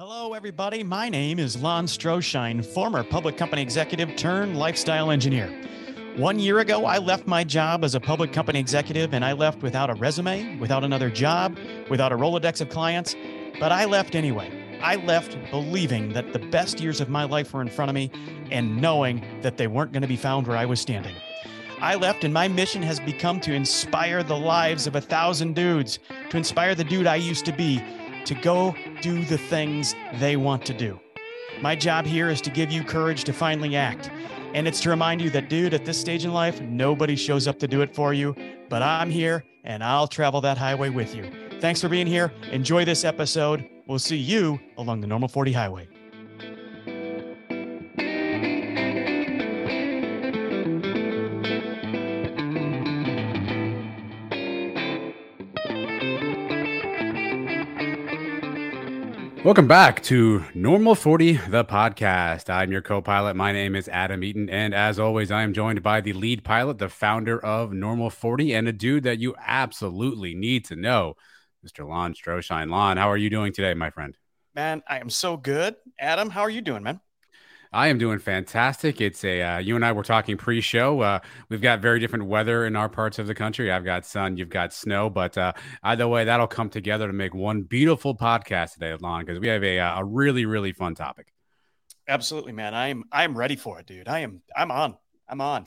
Hello, everybody. My name is Lon Stroschein, former public company executive turned lifestyle engineer. One year ago, I left my job as a public company executive and I left without a resume, without another job, without a Rolodex of clients, but I left anyway. I left believing that the best years of my life were in front of me and knowing that they weren't going to be found where I was standing. I left, and my mission has become to inspire the lives of a thousand dudes, to inspire the dude I used to be to go do the things they want to do. My job here is to give you courage to finally act. And it's to remind you that, dude, at this stage in life, nobody shows up to do it for you, but I'm here and I'll travel that highway with you. Thanks for being here. Enjoy this episode. We'll see you along the Normal 40 Highway. Welcome back to Normal 40, the podcast. I'm your co pilot. My name is Adam Eaton. And as always, I am joined by the lead pilot, the founder of Normal 40, and a dude that you absolutely need to know, Mr. Lon Stroschein. Lon, how are you doing today, my friend? Man, I am so good. Adam, how are you doing, man? I am doing fantastic. It's a uh, you and I were talking pre-show. Uh, we've got very different weather in our parts of the country. I've got sun, you've got snow, but uh, either way, that'll come together to make one beautiful podcast today, Lon, because we have a uh, a really really fun topic. Absolutely, man. I'm I'm ready for it, dude. I am I'm on. I'm on.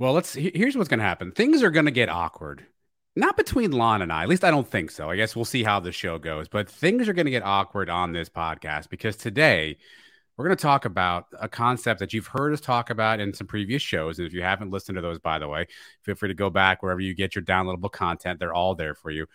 Well, let's. Here's what's going to happen. Things are going to get awkward. Not between Lon and I. At least I don't think so. I guess we'll see how the show goes. But things are going to get awkward on this podcast because today we're going to talk about a concept that you've heard us talk about in some previous shows. And if you haven't listened to those, by the way, feel free to go back wherever you get your downloadable content. They're all there for you.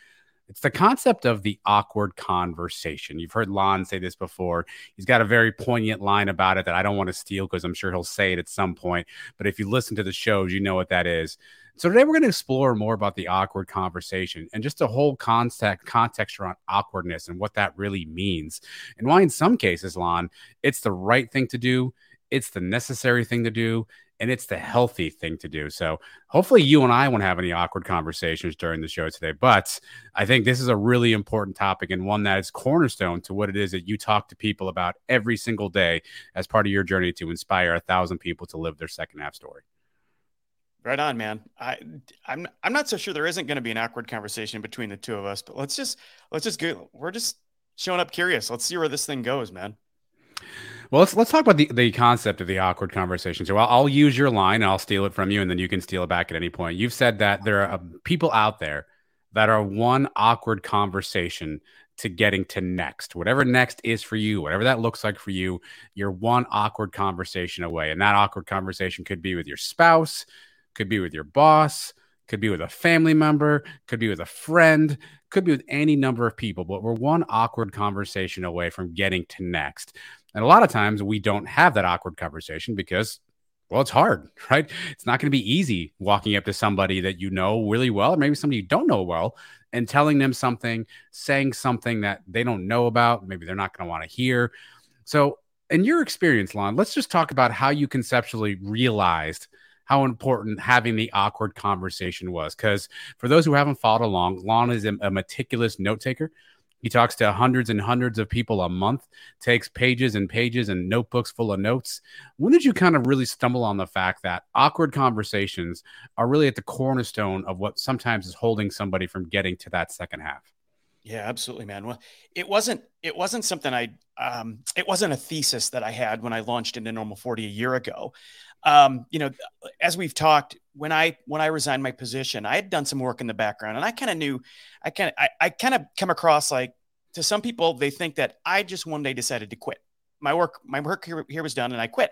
It's the concept of the awkward conversation. You've heard Lon say this before. He's got a very poignant line about it that I don't want to steal because I'm sure he'll say it at some point. But if you listen to the shows, you know what that is. So today we're going to explore more about the awkward conversation and just a whole context context around awkwardness and what that really means and why in some cases, Lon, it's the right thing to do, it's the necessary thing to do, and it's the healthy thing to do. So hopefully you and I won't have any awkward conversations during the show today. But I think this is a really important topic and one that is cornerstone to what it is that you talk to people about every single day as part of your journey to inspire a thousand people to live their second half story. Right on, man. I I'm I'm not so sure there isn't going to be an awkward conversation between the two of us, but let's just let's just go. We're just showing up curious. Let's see where this thing goes, man. Well, let's let's talk about the, the concept of the awkward conversation. So I'll, I'll use your line, and I'll steal it from you, and then you can steal it back at any point. You've said that there are uh, people out there that are one awkward conversation to getting to next. Whatever next is for you, whatever that looks like for you, you're one awkward conversation away. And that awkward conversation could be with your spouse, could be with your boss, could be with a family member, could be with a friend, could be with any number of people, but we're one awkward conversation away from getting to next. And a lot of times we don't have that awkward conversation because, well, it's hard, right? It's not going to be easy walking up to somebody that you know really well, or maybe somebody you don't know well, and telling them something, saying something that they don't know about, maybe they're not going to want to hear. So, in your experience, Lon, let's just talk about how you conceptually realized how important having the awkward conversation was. Because for those who haven't followed along, Lon is a, meticulous note taker. He talks to hundreds and hundreds of people a month, takes pages and pages and notebooks full of notes. When did you kind of really stumble on the fact that awkward conversations are really at the cornerstone of what sometimes is holding somebody from getting to that second half? Yeah, absolutely, man. Well, it wasn't it wasn't something I um it wasn't a thesis that I had when I launched into Normal 40 a year ago um, you know, as we've talked, when I when I resigned my position, I had done some work in the background, and I kind of knew, I kind of I, I kind of come across like to some people they think that I just one day decided to quit. My work my work here, here was done, and I quit.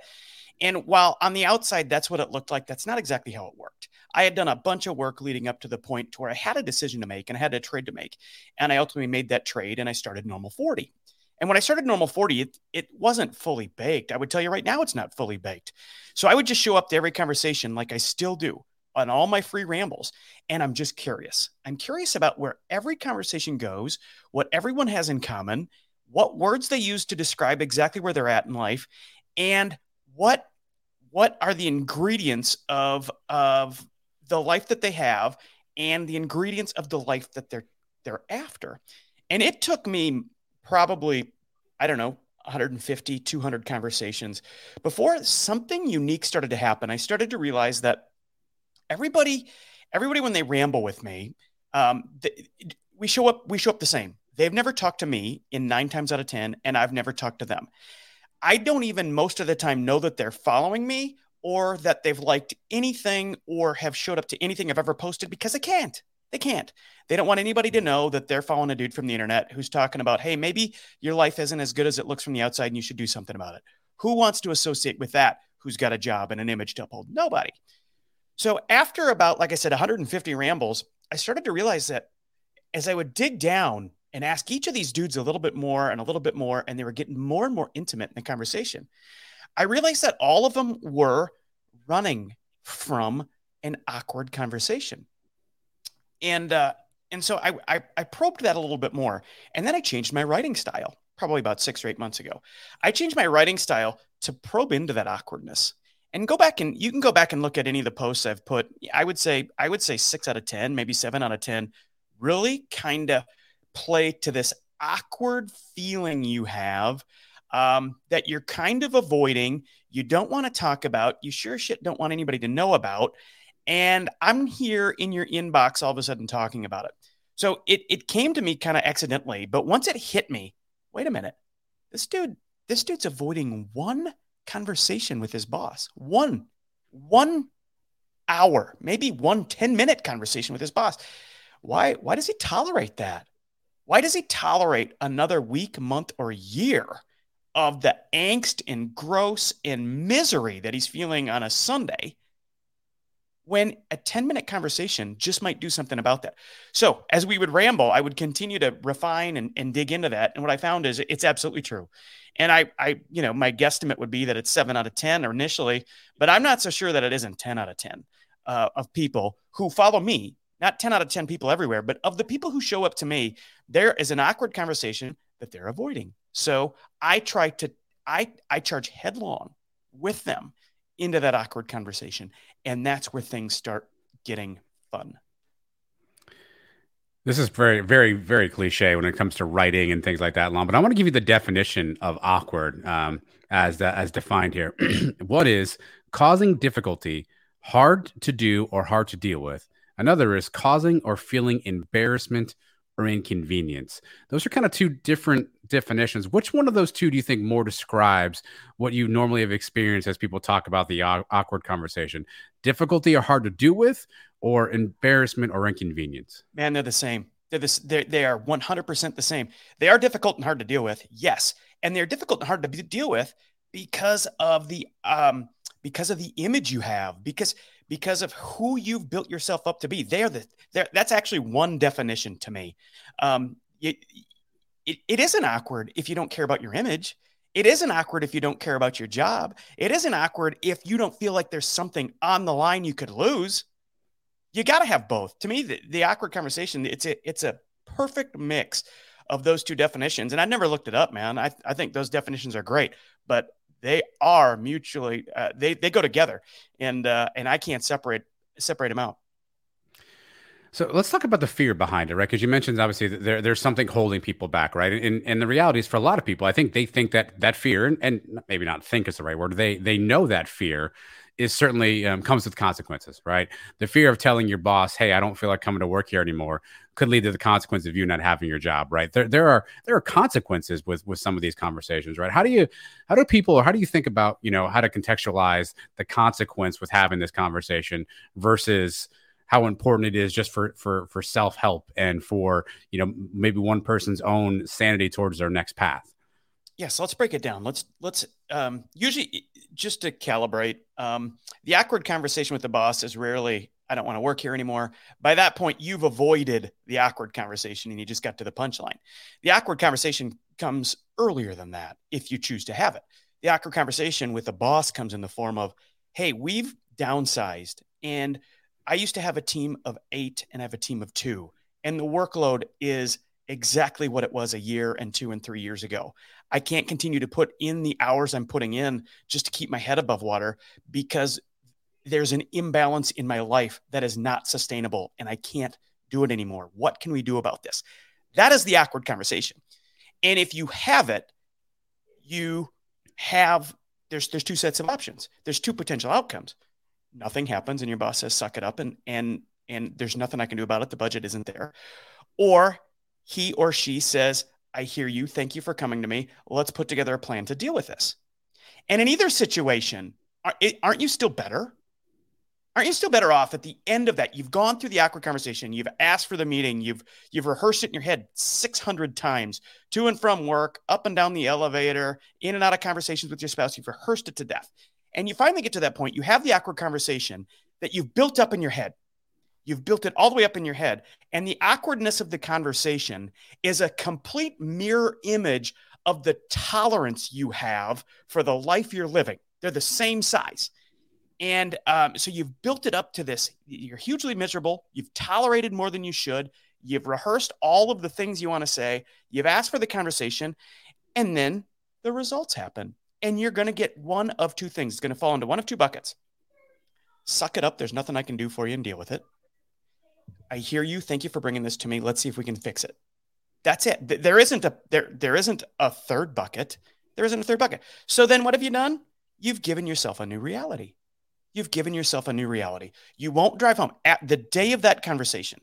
And while on the outside that's what it looked like, that's not exactly how it worked. I had done a bunch of work leading up to the point to where I had a decision to make and I had a trade to make, and I ultimately made that trade, and I started Normal 40. And when I started Normal 40, it, it wasn't fully baked. I would tell you right now, it's not fully baked. So I would just show up to every conversation like I still do on all my free rambles. And I'm just curious. I'm curious about where every conversation goes, what everyone has in common, what words they use to describe exactly where they're at in life, and what what are the ingredients of of the life that they have and the ingredients of the life that they're they're after. And it took me probably I don't know, 150, 200 conversations before something unique started to happen. I started to realize that everybody, everybody, when they ramble with me, um, we show up, we show up the same. They've never talked to me in nine times out of 10, and I've never talked to them. I don't even most of the time know that they're following me or that they've liked anything or have showed up to anything I've ever posted because I can't. They can't. They don't want anybody to know that they're following a dude from the internet who's talking about, hey, maybe your life isn't as good as it looks from the outside and you should do something about it. Who wants to associate with that? Who's got a job and an image to uphold? Nobody. So after about, like I said, 150 rambles, I started to realize that as I would dig down and ask each of these dudes a little bit more and a little bit more, and they were getting more and more intimate in the conversation, I realized that all of them were running from an awkward conversation. And uh, and so I, I I probed that a little bit more, and then I changed my writing style. Probably about six or eight months ago, I changed my writing style to probe into that awkwardness and go back and you can go back and look at any of the posts I've put. I would say I would say six out of ten, maybe seven out of ten, really kind of play to this awkward feeling you have um, that you're kind of avoiding. You don't want to talk about. You sure shit don't want anybody to know about. And I'm here in your inbox all of a sudden talking about it. So it, it came to me kind of accidentally, but once it hit me, wait a minute, this dude, this dude's avoiding one conversation with his boss. One, one hour, maybe one 10 minute conversation with his boss. Why, why does he tolerate that? Why does he tolerate another week, month, or year of the angst and gross and misery that he's feeling on a Sunday when a 10 minute conversation just might do something about that. So, as we would ramble, I would continue to refine and, and dig into that. And what I found is it's absolutely true. And I, I, you know, my guesstimate would be that it's seven out of 10 or initially, but I'm not so sure that it isn't 10 out of 10 uh, of people who follow me, not 10 out of 10 people everywhere, but of the people who show up to me, there is an awkward conversation that they're avoiding. So I try to, I, I charge headlong with them into that awkward conversation. And that's where things start getting fun. This is very, very, very cliche when it comes to writing and things like that, Lon. But I want to give you the definition of awkward um, as as defined here. what is causing difficulty, hard to do or hard to deal with? Another is causing or feeling embarrassment or inconvenience. Those are kind of two different definitions. Which one of those two do you think more describes what you normally have experienced as people talk about the awkward conversation? Difficulty or hard to do with, or embarrassment or inconvenience? Man, they're the same. They're this. They're, they are one hundred percent the same. They are difficult and hard to deal with. Yes, and they're difficult and hard to deal with because of the um because of the image you have because because of who you've built yourself up to be. They're the they're, that's actually one definition to me. Um, it, it, it isn't awkward if you don't care about your image. It isn't awkward if you don't care about your job. It isn't awkward if you don't feel like there's something on the line you could lose. You got to have both. To me, the, the awkward conversation, it's a, it's a perfect mix of those two definitions. And I never looked it up, man. I, I think those definitions are great, but they are mutually uh, they they go together, and uh, and I can't separate separate them out. So let's talk about the fear behind it, right? Because you mentioned obviously there, there's something holding people back, right? And, and the reality is for a lot of people, I think they think that that fear, and, and maybe not think is the right word, they they know that fear is certainly um, comes with consequences, right? The fear of telling your boss, "Hey, I don't feel like coming to work here anymore," could lead to the consequence of you not having your job, right? There, there are there are consequences with with some of these conversations, right? How do you how do people or how do you think about you know how to contextualize the consequence with having this conversation versus how important it is just for for for self help and for you know maybe one person's own sanity towards their next path. Yes, let's break it down. Let's let's um, usually just to calibrate. Um, the awkward conversation with the boss is rarely I don't want to work here anymore. By that point, you've avoided the awkward conversation and you just got to the punchline. The awkward conversation comes earlier than that if you choose to have it. The awkward conversation with the boss comes in the form of, hey, we've downsized and I used to have a team of eight and I have a team of two. And the workload is exactly what it was a year and two and three years ago. I can't continue to put in the hours I'm putting in just to keep my head above water because there's an imbalance in my life that is not sustainable and I can't do it anymore. What can we do about this? That is the awkward conversation. And if you have it, you have there's there's two sets of options. There's two potential outcomes. Nothing happens and your boss says suck it up and and and there's nothing I can do about it. The budget isn't there. Or he or she says, I hear you. Thank you for coming to me. Let's put together a plan to deal with this. And in either situation, aren't you still better? Aren't you still better off at the end of that? You've gone through the awkward conversation. You've asked for the meeting. You've you've rehearsed it in your head 600 times to and from work, up and down the elevator, in and out of conversations with your spouse. You've rehearsed it to death. And you finally get to that point. You have the awkward conversation that you've built up in your head. You've built it all the way up in your head. And the awkwardness of the conversation is a complete mirror image of the tolerance you have for the life you're living. They're the same size. And um, so you've built it up to this. You're hugely miserable. You've tolerated more than you should. You've rehearsed all of the things you want to say. You've asked for the conversation. And then the results happen. And you're going to get one of two things. It's going to fall into one of two buckets. Suck it up. There's nothing I can do for you and deal with it. I hear you. Thank you for bringing this to me. Let's see if we can fix it. That's it. There isn't a there there isn't a third bucket. There isn't a third bucket. So then what have you done? You've given yourself a new reality. You've given yourself a new reality. You won't drive home at the day of that conversation.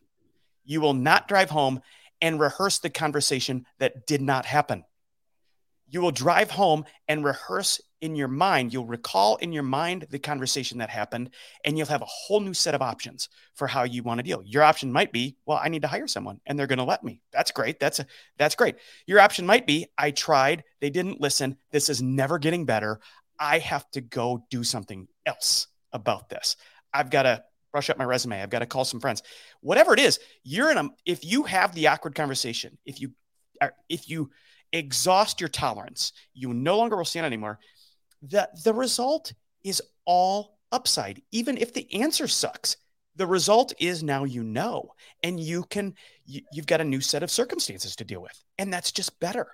You will not drive home and rehearse the conversation that did not happen. You will drive home and rehearse in your mind, you'll recall in your mind the conversation that happened, and you'll have a whole new set of options for how you want to deal. Your option might be, well, I need to hire someone and they're going to let me. That's great. That's a, that's great. Your option might be, I tried, they didn't listen. This is never getting better. I have to go do something else about this. I've got to brush up my resume. I've got to call some friends. Whatever it is, you're in a if you have the awkward conversation, if you uh, if you exhaust your tolerance, you no longer will stand anymore the, the result is all upside. Even if the answer sucks, the result is now you know, and you can, you, you've got a new set of circumstances to deal with. And that's just better.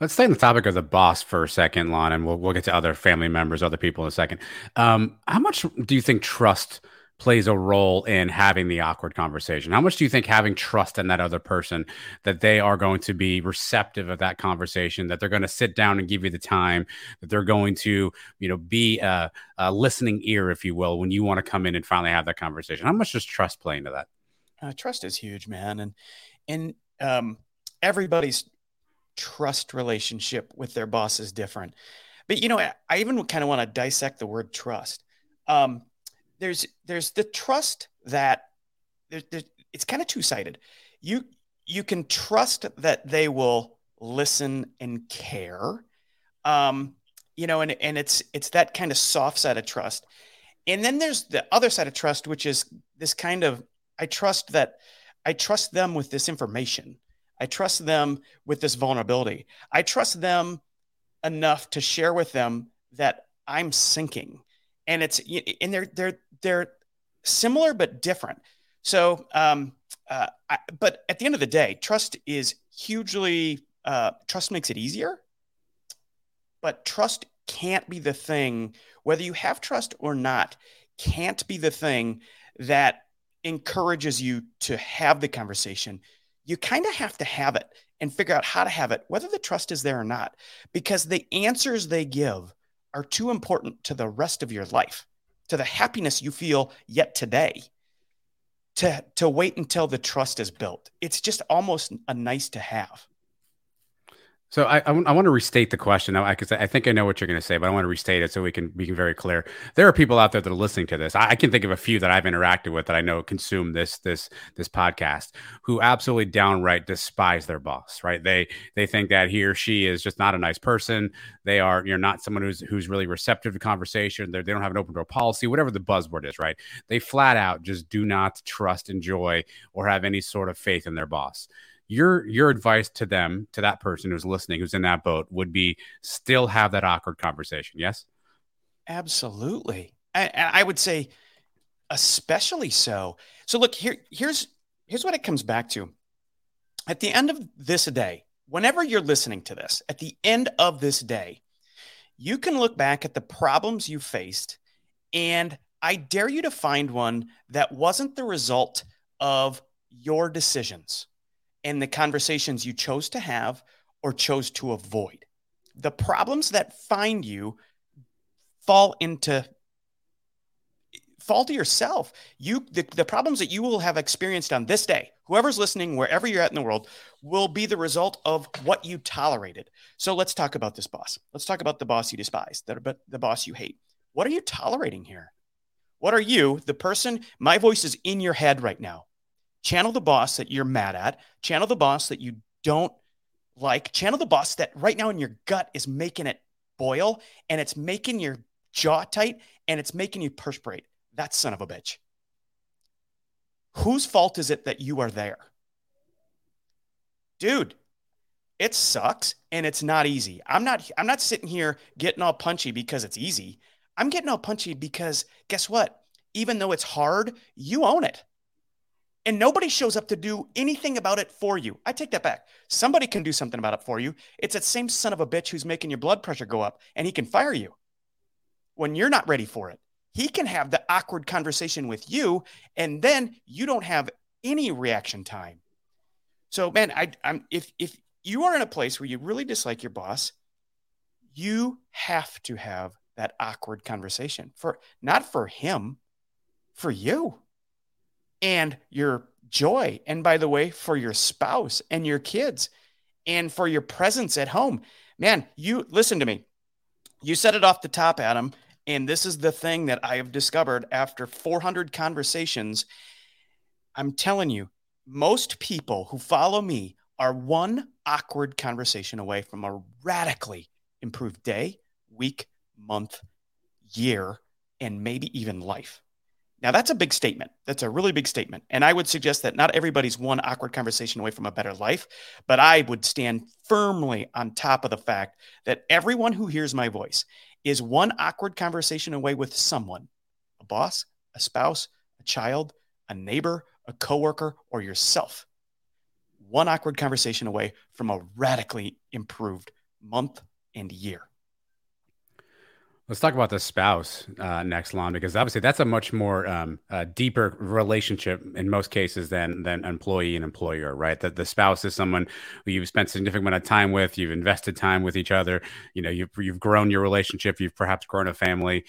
Let's stay on the topic of the boss for a second, Lon, and we'll, we'll get to other family members, other people in a second. Um, how much do you think trust plays a role in having the awkward conversation? How much do you think having trust in that other person that they are going to be receptive of that conversation, that they're going to sit down and give you the time, that they're going to, you know, be a, a listening ear, if you will, when you want to come in and finally have that conversation? How much does trust play into that? Uh, trust is huge, man, and and um, everybody's trust relationship with their boss is different. But you know, I, I even kind of want to dissect the word trust. Um, there's there's the trust that there, there, it's kind of two sided. You you can trust that they will listen and care, um, you know, and and it's it's that kind of soft side of trust. And then there's the other side of trust, which is this kind of I trust that I trust them with this information. I trust them with this vulnerability. I trust them enough to share with them that I'm sinking and it's and they're they're they're similar but different. So, um, uh, I, but at the end of the day, trust is hugely uh, trust makes it easier, but trust can't be the thing. Whether you have trust or not, can't be the thing that encourages you to have the conversation. You kind of have to have it and figure out how to have it, whether the trust is there or not, because the answers they give are too important to the rest of your life, to the happiness you feel yet today, to, to wait until the trust is built. It's just almost a nice to have. So I, I, I, want to restate the question because I, I, think I know what you're going to say, but I want to restate it so we can be very clear. There are people out there that are listening to this. I, I, can think of a few that I've interacted with that I know consume this this this podcast who absolutely downright despise their boss. Right? They they think that he or she is just not a nice person. They are you're not someone who's who's really receptive to conversation. They're, they don't have an open door policy, whatever the buzzword is. Right? They flat out just do not trust, enjoy, or have any sort of faith in their boss your your advice to them to that person who's listening who's in that boat would be still have that awkward conversation yes? Absolutely. And I, I would say especially so. So look here here's here's what it comes back to. At the end of this day whenever you're listening to this at the end of this day you can look back at the problems you faced and i dare you to find one that wasn't the result of your decisions and the conversations you chose to have or chose to avoid. the problems that find you fall into fall to yourself. You the, the problems that you will have experienced on this day, whoever's listening, wherever you're at in the world, will be the result of what you tolerated. So let's talk about this boss. Let's talk about the boss you despise, the, the boss you hate. What are you tolerating here? What are you, the person? My voice is in your head right now. Channel the boss that you're mad at. Channel the boss that you don't like. Channel the boss that right now in your gut is making it boil and it's making your jaw tight and it's making you perspirate. That son of a bitch. Whose fault is it that you are there? Dude, it sucks and it's not easy. I'm not I'm not sitting here getting all punchy because it's easy. I'm getting all punchy because guess what? Even though it's hard, you own it. And nobody shows up to do anything about it for you. I take that back. Somebody can do something about it for you. It's that same son of a bitch who's making your blood pressure go up and he can fire you when you're not ready for it he can have the awkward conversation with you and then you don't have any reaction time so man I, i'm if if you are in a place where you really dislike your boss you have to have that awkward conversation for not for him for you and your joy and by the way for your spouse and your kids and for your presence at home man you listen to me you said it off the top adam and this is the thing that I have discovered after 400 conversations. I'm telling you, most people who follow me are one awkward conversation away from a radically improved day, week, month, year, and maybe even life. Now, that's a big statement. That's a really big statement. And I would suggest that not everybody's one awkward conversation away from a better life, but I would stand firmly on top of the fact that everyone who hears my voice is one awkward conversation away with someone a boss, a spouse, a child, a neighbor, a coworker, or yourself. One awkward conversation away from a radically improved month and year. Let's talk about the spouse uh, next, Lon, because obviously that's a much more um, uh, deeper relationship in most cases than than employee and employer, right? That the spouse is someone who you've spent significant amount of time with, you've invested time with each other, you know, you've you've grown your relationship, you've perhaps grown a family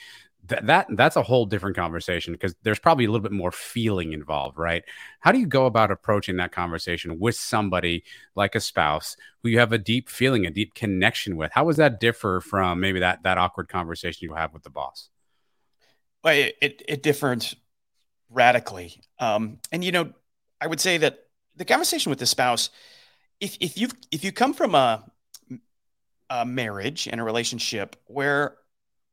that, that that's a whole different conversation because there's probably a little bit more feeling involved, right? How do you go about approaching that conversation with somebody like a spouse who you have a deep feeling, a deep connection with? How does that differ from maybe that that awkward conversation you have with the boss? Well, it it, it differs radically, um, and you know, I would say that the conversation with the spouse, if if you if you come from a a marriage and a relationship where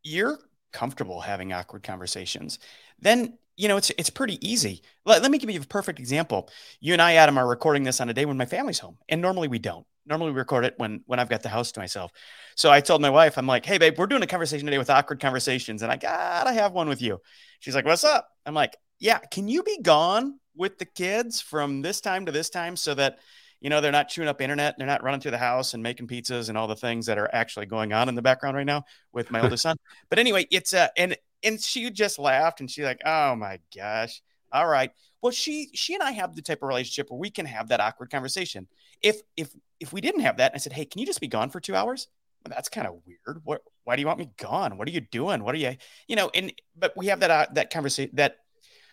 you're comfortable having awkward conversations, then you know it's it's pretty easy. Let, let me give you a perfect example. You and I, Adam, are recording this on a day when my family's home, and normally we don't. Normally we record it when when I've got the house to myself. So I told my wife, I'm like, "Hey, babe, we're doing a conversation today with awkward conversations, and I gotta have one with you." She's like, "What's up?" I'm like, "Yeah, can you be gone with the kids from this time to this time so that." You know, they're not chewing up internet. They're not running through the house and making pizzas and all the things that are actually going on in the background right now with my oldest son. But anyway, it's uh, and and she just laughed and she's like, "Oh my gosh, all right." Well, she she and I have the type of relationship where we can have that awkward conversation. If if if we didn't have that, I said, "Hey, can you just be gone for two hours?" Well, that's kind of weird. What? Why do you want me gone? What are you doing? What are you? You know? And but we have that uh, that conversation that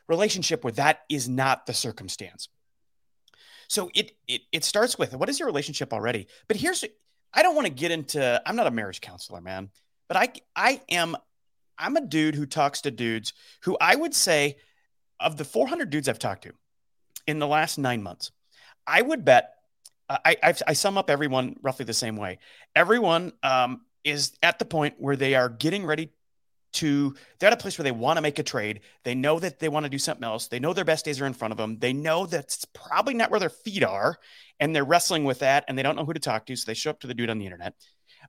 relationship where that is not the circumstance. So it it it starts with what is your relationship already? But here's I don't want to get into I'm not a marriage counselor, man, but I I am I'm a dude who talks to dudes who I would say of the 400 dudes I've talked to in the last 9 months, I would bet uh, I, I, I sum up everyone roughly the same way. Everyone um, is at the point where they are getting ready to they're at a place where they want to make a trade. They know that they want to do something else. They know their best days are in front of them. They know that's probably not where their feet are, and they're wrestling with that, and they don't know who to talk to. So they show up to the dude on the internet.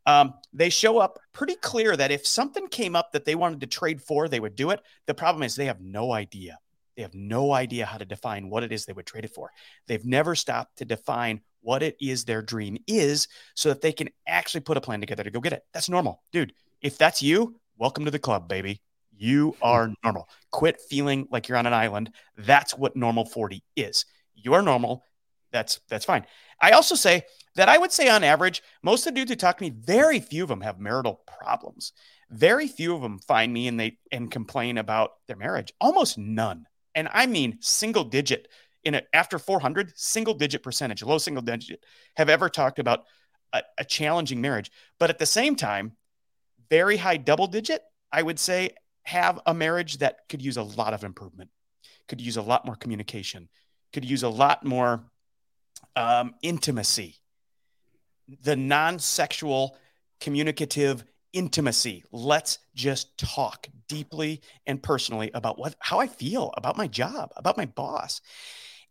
Um, they show up pretty clear that if something came up that they wanted to trade for, they would do it. The problem is they have no idea. They have no idea how to define what it is they would trade it for. They've never stopped to define what it is their dream is so that they can actually put a plan together to go get it. That's normal. Dude, if that's you, welcome to the club, baby. You are normal. Quit feeling like you're on an island. That's what normal 40 is. You are normal. That's that's fine. I also say that I would say on average, most of the dudes who talk to me, very few of them have marital problems. Very few of them find me and they and complain about their marriage. Almost none. And I mean single digit in a, after 400, single digit percentage, low single digit, have ever talked about a, a challenging marriage. But at the same time, very high double digit, I would say, have a marriage that could use a lot of improvement, could use a lot more communication, could use a lot more um, intimacy, the non sexual communicative intimacy. Let's just talk deeply and personally about what how I feel about my job, about my boss.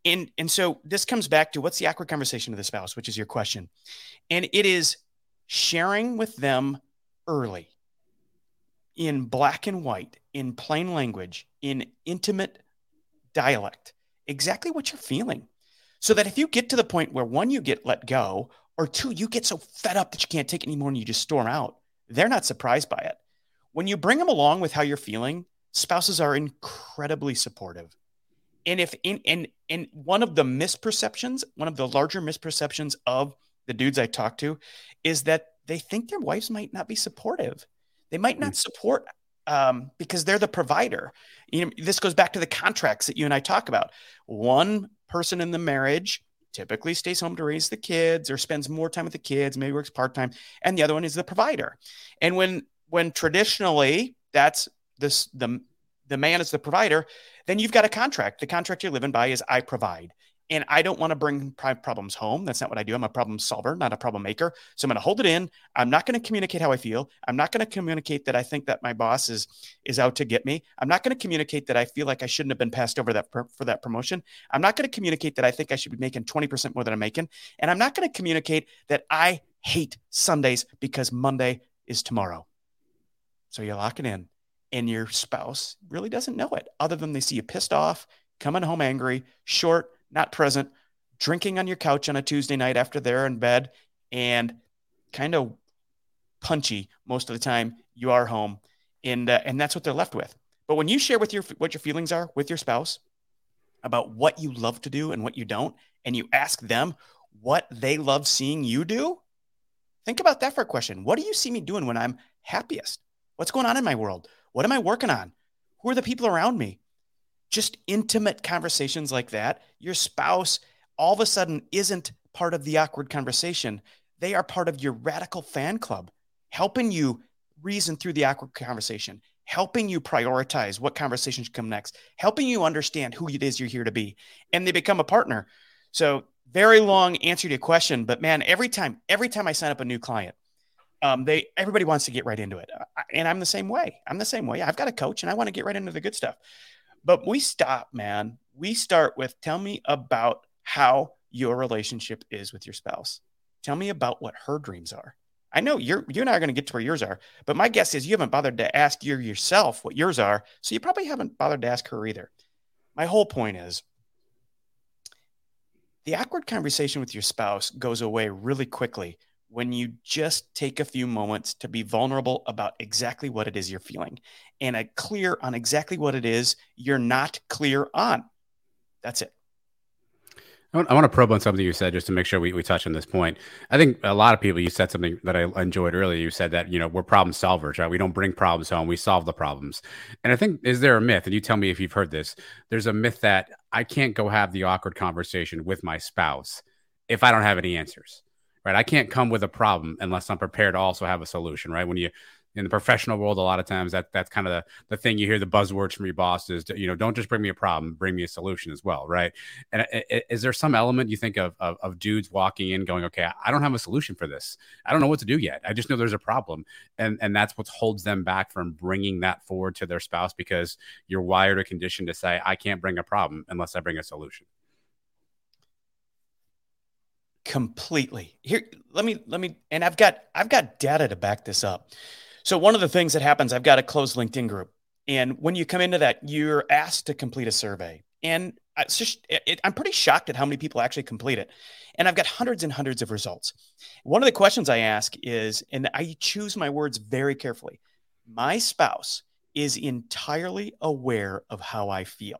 And and so this comes back to what's the awkward conversation of the spouse, which is your question. And it is sharing with them early in black and white, in plain language, in intimate dialect, exactly what you're feeling. So that if you get to the point where one, you get let go, or two, you get so fed up that you can't take anymore and you just storm out, they're not surprised by it. When you bring them along with how you're feeling, spouses are incredibly supportive. And if in and and one of the misperceptions, one of the larger misperceptions of the dudes I talk to is that they think their wives might not be supportive. They might not mm. support um, because they're the provider. You know, this goes back to the contracts that you and I talk about. One person in the marriage typically stays home to raise the kids or spends more time with the kids, maybe works part time, and the other one is the provider. And when when traditionally that's this the the man is the provider, then you've got a contract. The contract you're living by is I provide. And I don't want to bring problems home. That's not what I do. I'm a problem solver, not a problem maker. So I'm going to hold it in. I'm not going to communicate how I feel. I'm not going to communicate that I think that my boss is is out to get me. I'm not going to communicate that I feel like I shouldn't have been passed over that for that promotion. I'm not going to communicate that I think I should be making 20% more than I'm making. And I'm not going to communicate that I hate Sundays because Monday is tomorrow. So you lock it in and your spouse really doesn't know it other than they see you pissed off, coming home angry, short, not present, drinking on your couch on a Tuesday night after they're in bed, and kind of punchy most of the time you are home, and uh, and that's what they're left with. But when you share with your what your feelings are with your spouse about what you love to do and what you don't, and you ask them what they love seeing you do, think about that for a question. What do you see me doing when I'm happiest? What's going on in my world? What am I working on? Who are the people around me? Just intimate conversations like that, your spouse all of a sudden isn't part of the awkward conversation. They are part of your radical fan club, helping you reason through the awkward conversation, helping you prioritize what conversations come next, helping you understand who it is you're here to be. And they become a partner. So, very long answer to your question, but man, every time, every time I sign up a new client, um, they everybody wants to get right into it, and I'm the same way. I'm the same way. I've got a coach, and I want to get right into the good stuff. But we stop, man. We start with tell me about how your relationship is with your spouse. Tell me about what her dreams are. I know you're you and I are going to get to where yours are, but my guess is you haven't bothered to ask your yourself what yours are, so you probably haven't bothered to ask her either. My whole point is the awkward conversation with your spouse goes away really quickly when you just take a few moments to be vulnerable about exactly what it is you're feeling and a clear on exactly what it is you're not clear on. That's it. I want to probe on something you said just to make sure we, we touch on this point. I think a lot of people, you said something that I enjoyed earlier. You said that, you know, we're problem solvers, right? We don't bring problems home, we solve the problems. And I think, is there a myth? And you tell me if you've heard this. There's a myth that I can't go have the awkward conversation with my spouse if I don't have any answers right? I can't come with a problem unless I'm prepared to also have a solution, right? When you in the professional world, a lot of times that that's kind of the, the thing you hear the buzzwords from your bosses. You know, don't just bring me a problem, bring me a solution as well, right? And uh, is there some element you think of, of, of dudes walking in, going, okay, I don't have a solution for this. I don't know what to do yet. I just know there's a problem, and and that's what holds them back from bringing that forward to their spouse because you're wired or conditioned to say, I can't bring a problem unless I bring a solution completely. Here let me let me and i've got i've got data to back this up. So one of the things that happens i've got a closed linkedin group and when you come into that you're asked to complete a survey. And it's just it, i'm pretty shocked at how many people actually complete it. And i've got hundreds and hundreds of results. One of the questions i ask is and i choose my words very carefully my spouse is entirely aware of how i feel.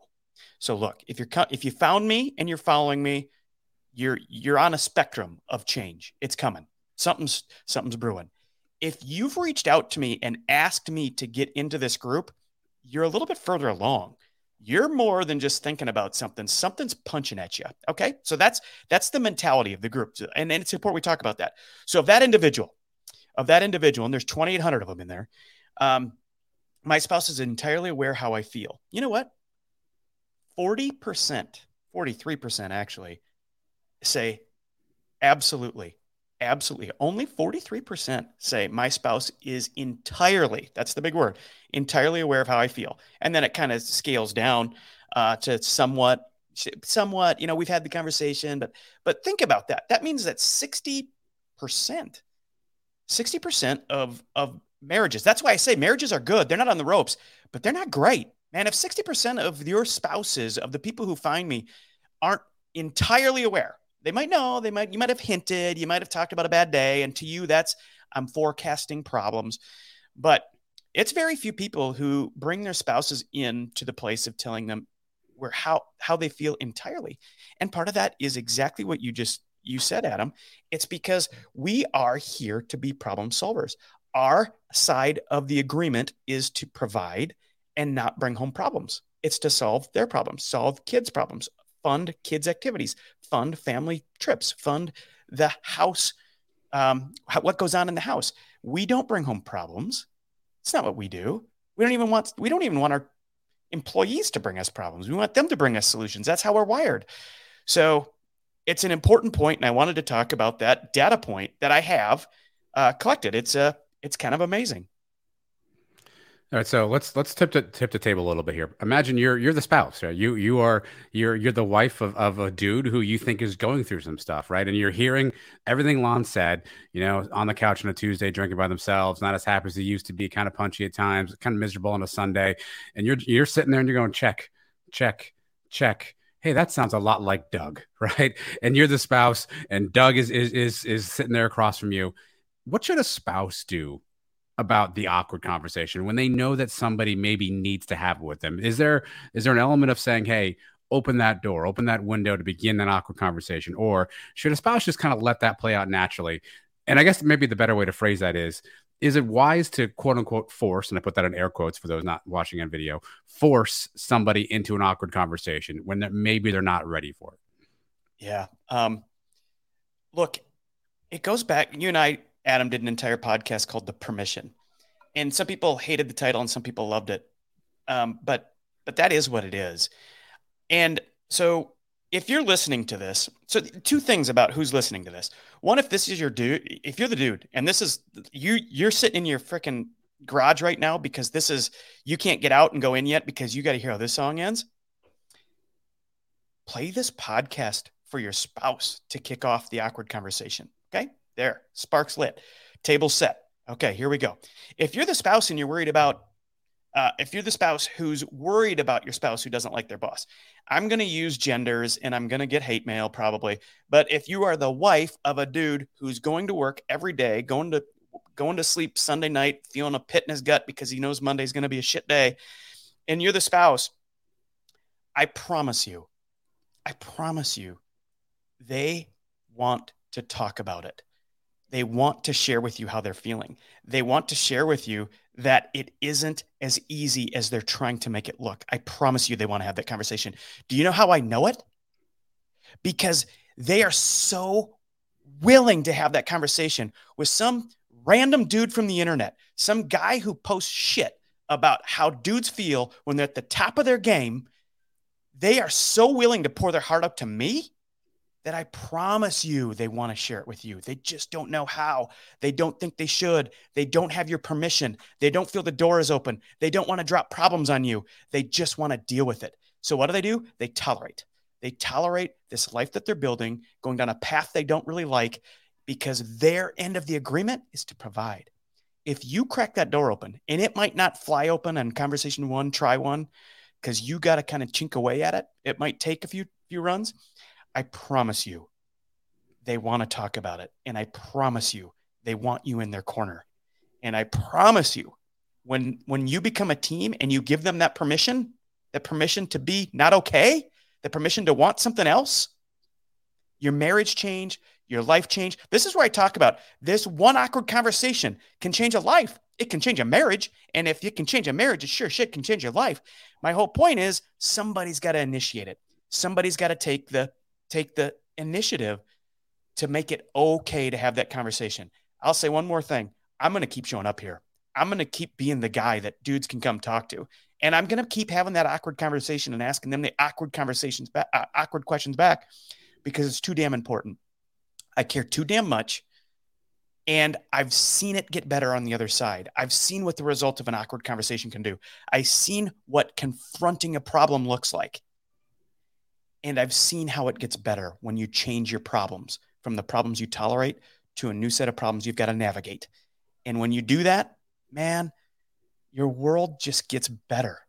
So look if you're if you found me and you're following me you're you're on a spectrum of change. It's coming. Something's something's brewing. If you've reached out to me and asked me to get into this group, you're a little bit further along. You're more than just thinking about something. Something's punching at you. Okay. So that's that's the mentality of the group. And, and it's important we talk about that. So if that individual, of that individual, and there's 2,800 of them in there, um, my spouse is entirely aware how I feel. You know what? 40%, 43% actually say absolutely. Absolutely. Only 43% say my spouse is entirely, that's the big word, entirely aware of how I feel. And then it kind of scales down uh, to somewhat, somewhat, you know, we've had the conversation, but, but think about that. That means that 60%, 60% of, of marriages, that's why I say marriages are good. They're not on the ropes, but they're not great. Man, if 60% of your spouses, of the people who find me, aren't entirely aware they might know, they might, you might have hinted, you might have talked about a bad day. And to you, that's, I'm forecasting problems. But it's very few people who bring their spouses in to the place of telling them where how how they feel entirely and part of that is exactly what you just you said adam it's because we are here to be problem solvers our side of the agreement is to provide and not bring home problems it's to solve their problems solve kids problems fund kids activities fund family trips, fund the house, um, what goes on in the house. We don't bring home problems. It's not what we do. We don't even want we don't even want our employees to bring us problems. We want them to bring us solutions. That's how we're wired. So it's an important point, and I wanted to talk about that data point that I have uh, collected. It's a uh, it's kind of amazing. All right, so let's let's tip the tip the table a little bit here. Imagine you're you're the spouse, right? You you are you're you're the wife of, of a dude who you think is going through some stuff, right? And you're hearing everything Lon said, you know, on the couch on a Tuesday, drinking by themselves, not as happy as they used to be, kind of punchy at times, kind of miserable on a Sunday, and you're you're sitting there and you're going check, check, check. Hey, that sounds a lot like Doug, right? And you're the spouse, and Doug is is is is sitting there across from you. What should a spouse do about the awkward conversation when they know that somebody maybe needs to have it with them? Is there is there an element of saying hey open that door open that window to begin that awkward conversation or should a spouse just kind of let that play out naturally? And i guess maybe the better way to phrase that is is it wise to quote unquote force and i put that in air quotes for those not watching on video force somebody into an awkward conversation when they're, maybe they're not ready for it? Yeah um look it goes back you and i Adam did an entire podcast called The Permission. And some people hated the title and some people loved it. Um, but but that is what it is. And so if you're listening to this, so two things about who's listening to this. One, if this is your dude, if you're the dude, and this is you, you're sitting in your freaking garage right now because this is you can't get out and go in yet because you got to hear how this song ends. Play this podcast for your spouse to kick off the awkward conversation. Okay. There, sparks lit, table set. Okay, here we go. If you're the spouse and you're worried about, uh, if you're the spouse who's worried about your spouse who doesn't like their boss, I'm going to use genders and I'm going to get hate mail probably. But if you are the wife of a dude who's going to work every day, going to going to sleep Sunday night, feeling a pit in his gut because he knows Monday's going to be a shit day, and you're the spouse, I promise you, I promise you, they want to talk about it they want to share with you how they're feeling. They want to share with you that it isn't as easy as they're trying to make it look. I promise you, they want to have that conversation. Do you know how I know it? Because they are so willing to have that conversation with some random dude from the internet, some guy who posts shit about how dudes feel when they're at the top of their game. They are so willing to pour their heart out to me that I promise you they want to share it with you. They just don't know how. They don't think they should. They don't have your permission. They don't feel the door is open. They don't want to drop problems on you. They just want to deal with it. So, what do they do? They tolerate. They tolerate this life that they're building, going down a path they don't really like because their end of the agreement is to provide. If you crack that door open, and it might not fly open on conversation one, try one, because you got to kind of chink away at it. It might take a few few runs I promise you, they want to talk about it. And I promise you, they want you in their corner. And I promise you, when when you become a team and you give them that permission, that permission to be not okay, the permission to want something else, your marriage change, your life change. This is where I talk about this one awkward conversation can change a life. It can change a marriage. And if it can change a marriage, it sure shit can change your life. My whole point is somebody's got to initiate it. Somebody's got to take the take the initiative to make it okay to have that conversation. I'll say one more thing. I'm going to keep showing up here. I'm going to keep being the guy that dudes can come talk to. And I'm going to keep having that awkward conversation and asking them the awkward conversations back, uh, awkward questions back because it's too damn important. I care too damn much. And I've seen it get better on the other side. I've seen what the result of an awkward conversation can do. I've seen what confronting a problem looks like. And I've seen how it gets better when you change your problems from the problems you tolerate to a new set of problems you've got to navigate. And when you do that, man, your world just gets better.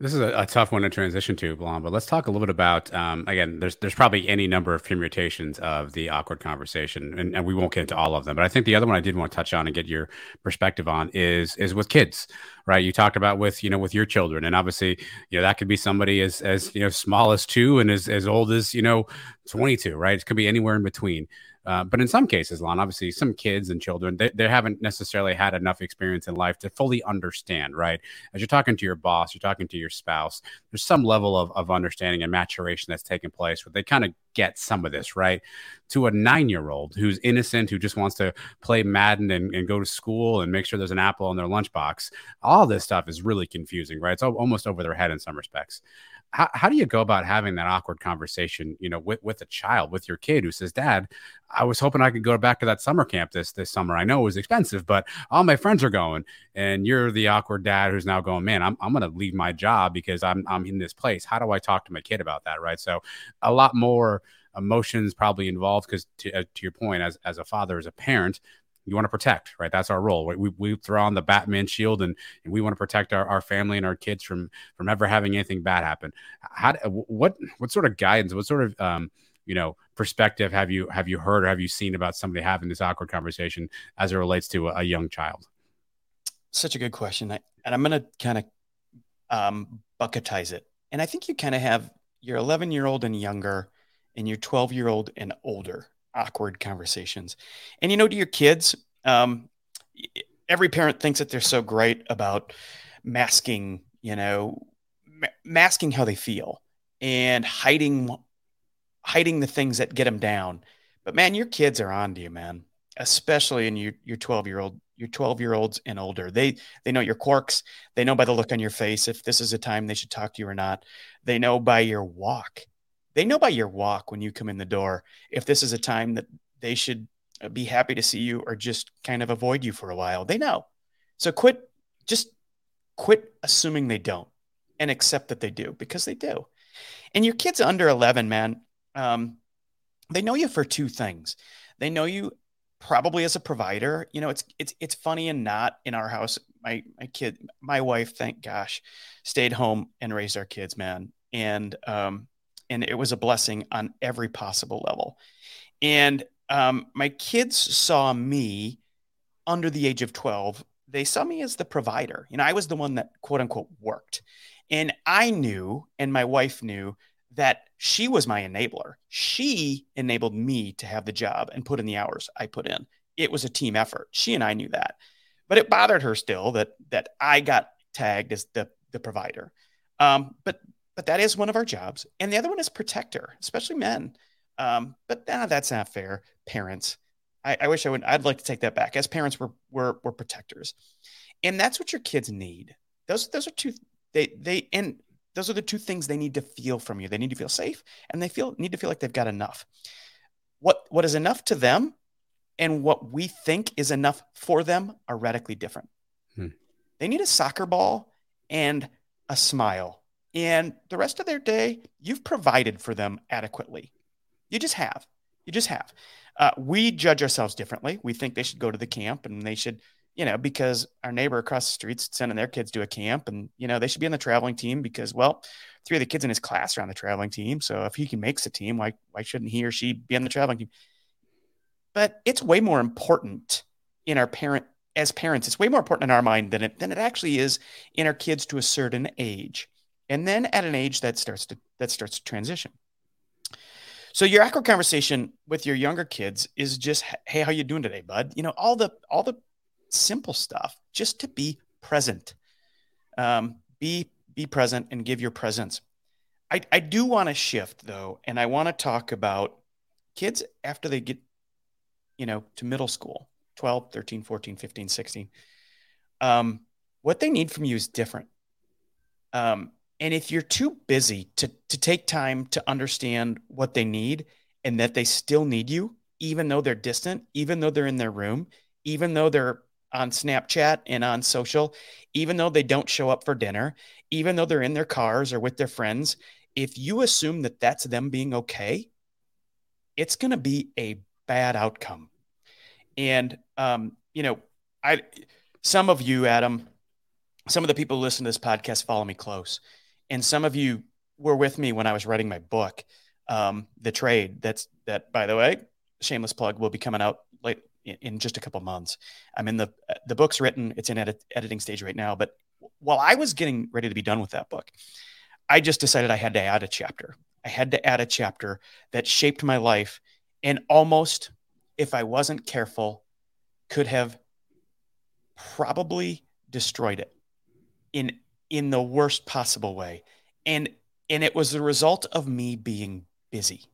This is a, a, tough one to transition to, Lon, but let's talk a little bit about um, again. There's there's probably any number of permutations of the awkward conversation, and, and, we won't get into all of them. But I think the other one I did want to touch on and get your perspective on is is with kids, right? You talked about with you know with your children, and obviously you know that could be somebody as as you know small as two and as as old as you know 22, right? It could be anywhere in between. Uh, but in some cases, Lon, obviously, some kids and children, they, they haven't necessarily had enough experience in life to fully understand, right? As you're talking to your boss, you're talking to your spouse, there's some level of, of understanding and maturation that's taking place where they kind of get some of this, right? To a nine year old who's innocent, who just wants to play Madden and, and, go to school and make sure there's an apple in their lunchbox, all this stuff is really confusing, right? It's almost over their head in some respects how, how do you go about having that awkward conversation you know with, with a child with your kid who says dad i was hoping i could go back to that summer camp this this summer. I know it was expensive but all my friends are going and you're the awkward dad who's now going man i'm, I'm going to leave my job because I'm, I'm in this place how do i talk to my kid about that right? So a lot more emotions probably involved because to, uh, to your point as, as a father as a parent you want to protect, right? That's our role. We, we throw on the Batman shield and, and we want to protect our, our family and our kids from from ever having anything bad happen. How what what sort of guidance, what sort of um, you know perspective have you have you heard or have you seen about somebody having this awkward conversation as it relates to a, a young child? Such a good question, I, and I'm going to kind of um, bucketize it. And I think you kind of have your 11 year old and younger, and your 12 year old and older awkward conversations. And you know, to your kids, um, every parent thinks that they're so great about masking, you know, ma- masking how they feel and hiding hiding the things that get them down. But man, your kids are on to you, man. Especially in your your 12 year old, your 12 year olds and older. They they know your quirks. They know by the look on your face if this is a time they should talk to you or not. They know by your walk they know by your walk when you come in the door if this is a time that they should uh, be happy to see you or just kind of avoid you for a while. They know. So quit, just quit assuming they don't and accept that they do because they do. And your kids under 11, man, um, they know you for two things. They know you probably as a provider. You know, it's it's it's funny and not in our house. My my kid, my wife, thank gosh, stayed home and raised our kids, man. And um, and it was a blessing on every possible level. And um, my kids saw me under the age of 12. They saw me as the provider. You know, I was the one that quote unquote worked. And I knew, and my wife knew, that she was my enabler. She enabled me to have the job and put in the hours I put in. It was a team effort. She and I knew that. But it bothered her still that that I got tagged as the the provider. Um, but but that is one of our jobs. And the other one is protector, especially men. Um, but nah, that's not fair. Parents, I, I, wish I would. I'd like to take that back. As parents, we're we're we're protectors, and that's what your kids need. Those those are two. They they and those are the two things they need to feel from you. They need to feel safe, and they feel need to feel like they've got enough. What what is enough to them, and what we think is enough for them are radically different. Hmm. They need a soccer ball and a smile and the rest of their day, you've provided for them adequately. You just have. You just have. Uh, we judge ourselves differently. We think they should go to the camp and they should, you know, because our neighbor across the street's sending their kids to a camp and, you know, they should be on the traveling team because, well, three of the kids in his class are on the traveling team. So if he can makes the team, why, why shouldn't he or she be on the traveling team? But it's way more important in our parent as parents. It's way more important in our mind than it, than it actually is in our kids to a certain age and then at an age that starts to that starts to transition So your awkward conversation with your younger kids is just, "Hey, how you doing today, bud?" You know, all the all the simple stuff, just to be present. Um, be be present and give your presence. I, I do want to shift though, and I want to talk about kids after they get, you know, to middle school, 12, 13, 14, 15, 16. Um, what they need from you is different. Um, and if you're too busy to, to take time to understand what they need and that they still need you, even though they're distant, even though they're in their room, even though they're on Snapchat and on social, even though they don't show up for dinner, even though they're in their cars or with their friends, if you assume that that's them being okay, it's going to be a bad outcome. And, um, you know, I, some of you, Adam, some of the people who listen to this podcast follow me close. And some of you were with me when I was writing my book, um, The Trade. That's that, by the way, shameless plug will be coming out late in just a couple months. I'm in the the book's written. It's in edit, editing stage right now. But while I was getting ready to be done with that book, I just decided I had to add a chapter. I had to add a chapter that shaped my life and almost, if I wasn't careful, could have probably destroyed it in in the worst possible way. And and it was the result of me being busy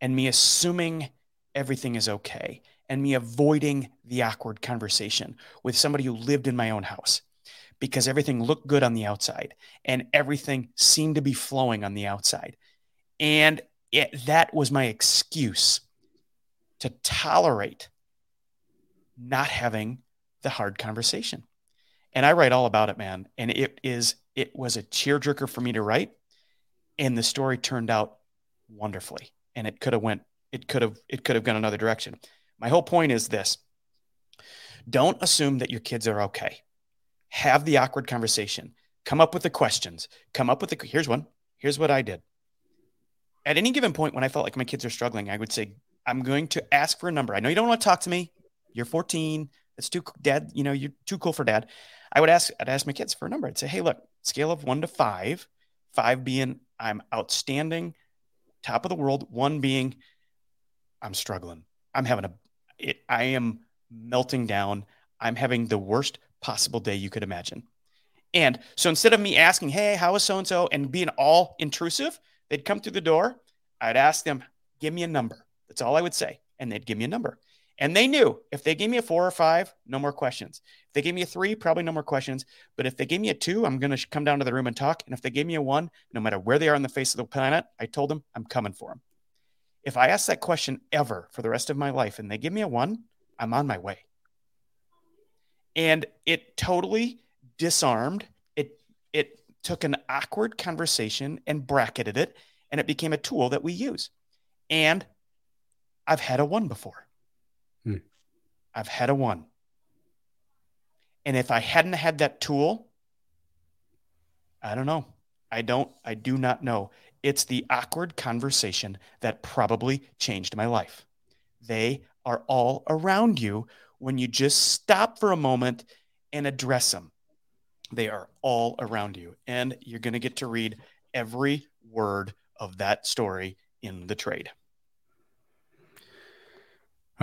and me assuming everything is okay and me avoiding the awkward conversation with somebody who lived in my own house because everything looked good on the outside and everything seemed to be flowing on the outside. And it, that was my excuse to tolerate not having the hard conversation. And I write all about it, man. And it is, it was a tearjerker for me to write. And the story turned out wonderfully. And it could have went, it could have, it could have gone another direction. My whole point is this don't assume that your kids are okay. Have the awkward conversation. Come up with the questions. Come up with the, here's one. Here's what I did. At any given point when I felt like my kids are struggling, I would say, I'm going to ask for a number. I know you don't want to talk to me. You're 14. It's too dad, you know, you're too cool for dad. I would ask, I'd ask my kids for a number. I'd say, hey, look, scale of one to five, five being I'm outstanding, top of the world, one being I'm struggling. I'm having a it, I am melting down. I'm having the worst possible day you could imagine. And so instead of me asking, hey, how is so and so, and being all intrusive, they'd come through the door. I'd ask them, give me a number. That's all I would say. And they'd give me a number. And they knew if they gave me a four or five, no more questions. If they gave me a three, probably no more questions. But if they gave me a two, I'm going to come down to the room and talk. And if they gave me a one, no matter where they are on the face of the planet, I told them I'm coming for them. If I ask that question ever for the rest of my life and they give me a one, I'm on my way. And it totally disarmed. It it took an awkward conversation and bracketed it, and it became a tool that we use. And I've had a one before. I've had a one. And if I hadn't had that tool, I don't know. I don't, I do not know. It's the awkward conversation that probably changed my life. They are all around you when you just stop for a moment and address them. They are all around you. And you're going to get to read every word of that story in the trade.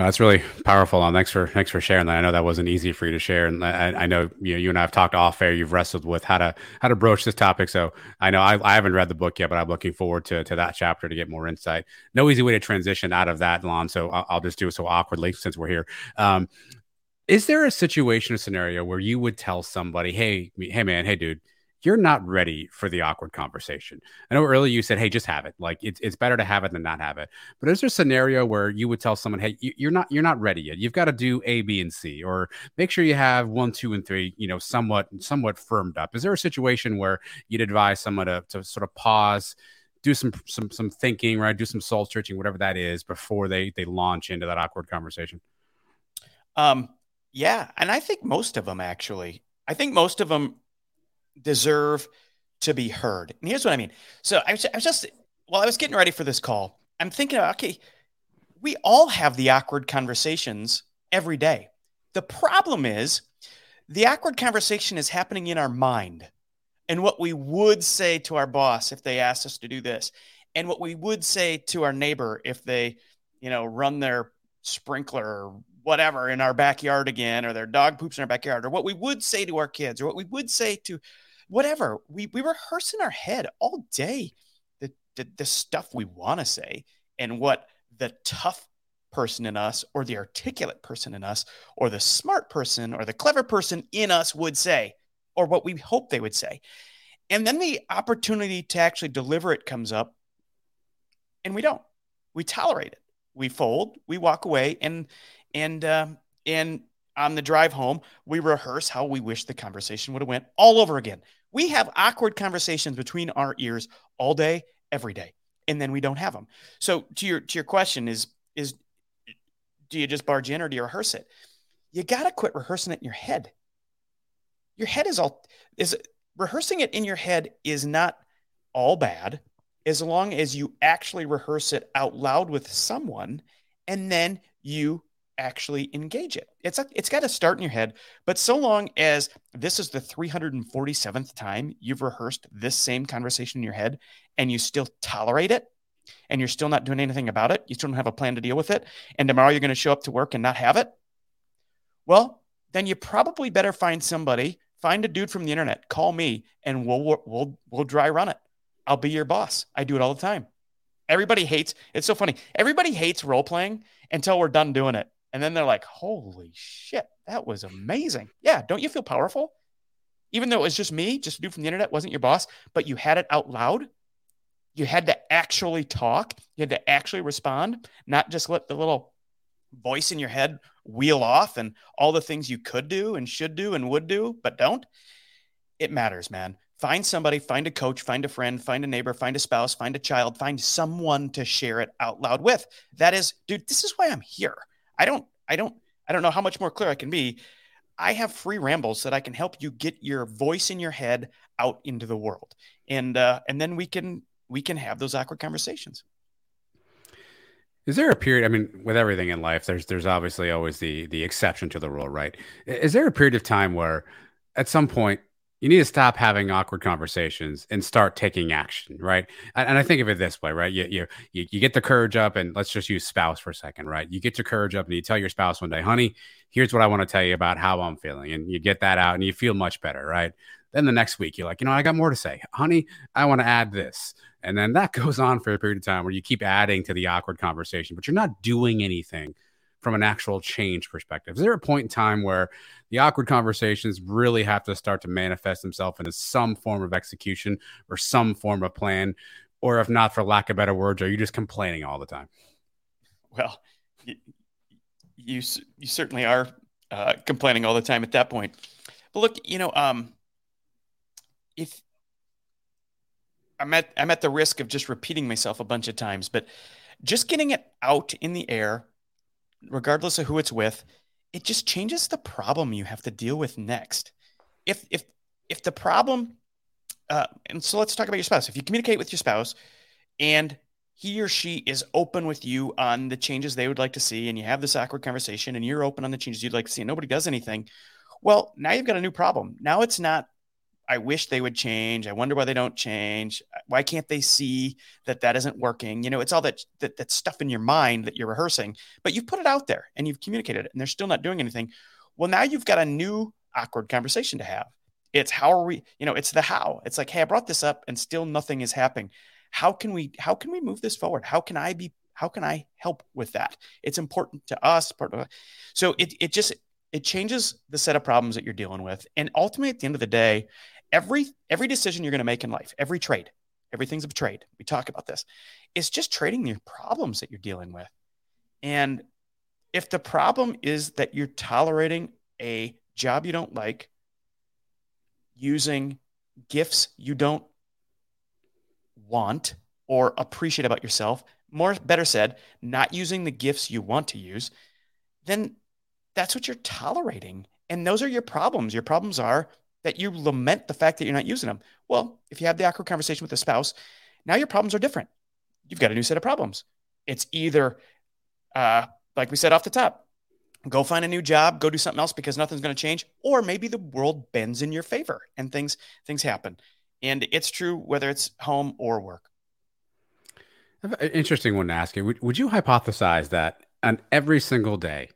Well, that's really powerful. And thanks for thanks for sharing that. I know that wasn't easy for you to share, and I, I know you you and I have talked off air. You've wrestled with how to how to broach this topic. So I know I, I haven't read the book yet, but I'm looking forward to to that chapter to get more insight. No easy way to transition out of that, Lon. So I'll, I'll just do it so awkwardly since we're here. Um, is there a situation, a scenario where you would tell somebody, "Hey, hey, man, hey, dude." You're not ready for the awkward conversation. I know earlier you said, "Hey, just have it." Like it's it's better to have it than not have it. But is there a scenario where you would tell someone, "Hey, you're not you're not ready yet. You've got to do A, B, and C, or make sure you have one, two, and three, you know, somewhat somewhat firmed up." Is there a situation where you'd advise someone to to sort of pause? do some some some thinking right do some soul searching whatever that is before they they launch into that awkward conversation um yeah and i think most of them actually i think most of them deserve to be heard. And here's what I mean. So I was, I was just, while I was getting ready for this call, I'm thinking, okay, we all have the awkward conversations every day. The problem is the awkward conversation is happening in our mind and what we would say to our boss if they asked us to do this. and what we would say to our neighbor if they, you know, run their sprinkler whatever in our backyard again, or their dog poops in our backyard, or what we would say to our kids, or what we would say to whatever. We we rehearse in our head all day the the, the stuff we want to say and what the tough person in us or the articulate person in us or the smart person or the clever person in us would say or what we hope they would say. And then the opportunity to actually deliver it comes up and we don't. We tolerate it. We fold we walk away and and uh, and on the drive home we rehearse how we wish the conversation would have went all over again. We have awkward conversations between our ears all day every day and then we don't have them so to your to your question is is do you just barge in or do you rehearse it? You got to quit rehearsing it in your head. Your head is all is rehearsing it in your head is not all bad as long as you actually rehearse it out loud with someone and then you actually engage it. It's a, it's got to start in your head, but so long as this is the 347th time you've rehearsed this same conversation in your head and you still tolerate it and you're still not doing anything about it, you still don't have a plan to deal with it, and tomorrow you're going to show up to work and not have it, well, then you probably better find somebody, find a dude from the internet, call me and we'll we'll we'll dry run it. I'll be your boss. I do it all the time. Everybody hates, it's so funny. Everybody hates role playing until we're done doing it. And then they're like, holy shit, that was amazing. Yeah. Don't you feel powerful? Even though it was just me, just a dude from the internet, wasn't your boss, but you had it out loud. You had to actually talk. You had to actually respond, not just let the little voice in your head wheel off and all the things you could do and should do and would do, but don't. It matters, man. Find somebody, find a coach, find a friend, find a neighbor, find a spouse, find a child, find someone to share it out loud with. That is, dude, this is why I'm here. I don't, I don't, I don't know how much more clear I can be. I have free rambles that I can help you get your voice in your head out into the world. And uh, and then we can we can have those awkward conversations. Is there a period? I mean, with everything in life, there's there's obviously always the the exception to the rule, right? Is there a period of time where, at some point, you need to stop having awkward conversations and start taking action, right? And, and I think of it this way, right? You, you, you you get the courage up, and let's just use spouse for a second, right? You get your courage up, and you tell your spouse one day, "Honey, here's what I want to tell you about how I'm feeling," and you get that out, and you feel much better, right? Then the next week, you're like, you know, I got more to say, honey. I want to add this, and then that goes on for a period of time where you keep adding to the awkward conversation, but you're not doing anything from an actual change perspective? Is there a point in time where the awkward conversations really have to start to manifest themselves into some form of execution or some form of plan? Or if not, for lack of better words, are you just complaining all the time? Well, you, you, you certainly are uh, complaining all the time at that point. But look, you know, um, if I'm at I'm at the risk of just repeating myself a bunch of times, but just getting it out in the air regardless of who it's with, it just changes the problem you have to deal with next. If if if the problem, uh, and so let's talk about your spouse. If you communicate with your spouse, and he or she is open with you on the changes they would like to see, and you have this awkward conversation, and you're open on the changes you'd like to see, and nobody does anything. Well, now you've got a new problem. Now it's not I wish they would change. I wonder why they don't change. Why can't they see that that isn't working? You know, it's all that, that that stuff in your mind that you're rehearsing, but you've put it out there and you've communicated it, and they're still not doing anything. Well, now you've got a new awkward conversation to have. It's how are we? You know, it's the how. It's like, hey, I brought this up, and still nothing is happening. How can we? How can we move this forward? How can I be? How can I help with that? It's important to us. So it it just it changes the set of problems that you're dealing with, and ultimately, at the end of the day, every every decision you're going to make in life, every trade, everything's a trade. We talk about this. It's just trading your problems that you're dealing with. And if the problem is that you're tolerating a job you don't like, using gifts you don't want or appreciate about yourself, more better said, not using the gifts you want to use, then that's what you're tolerating. And those are your problems. Your problems are that you lament the fact that you're not using them. Well, if you have the awkward conversation with the spouse, now your problems are different. You've got a new set of problems. It's either, uh, like we said off the top, go find a new job, go do something else because nothing's going to change, or maybe the world bends in your favor and things things happen. And it's true whether it's home or work. Interesting one to ask you. Would, would you hypothesize that on every single day,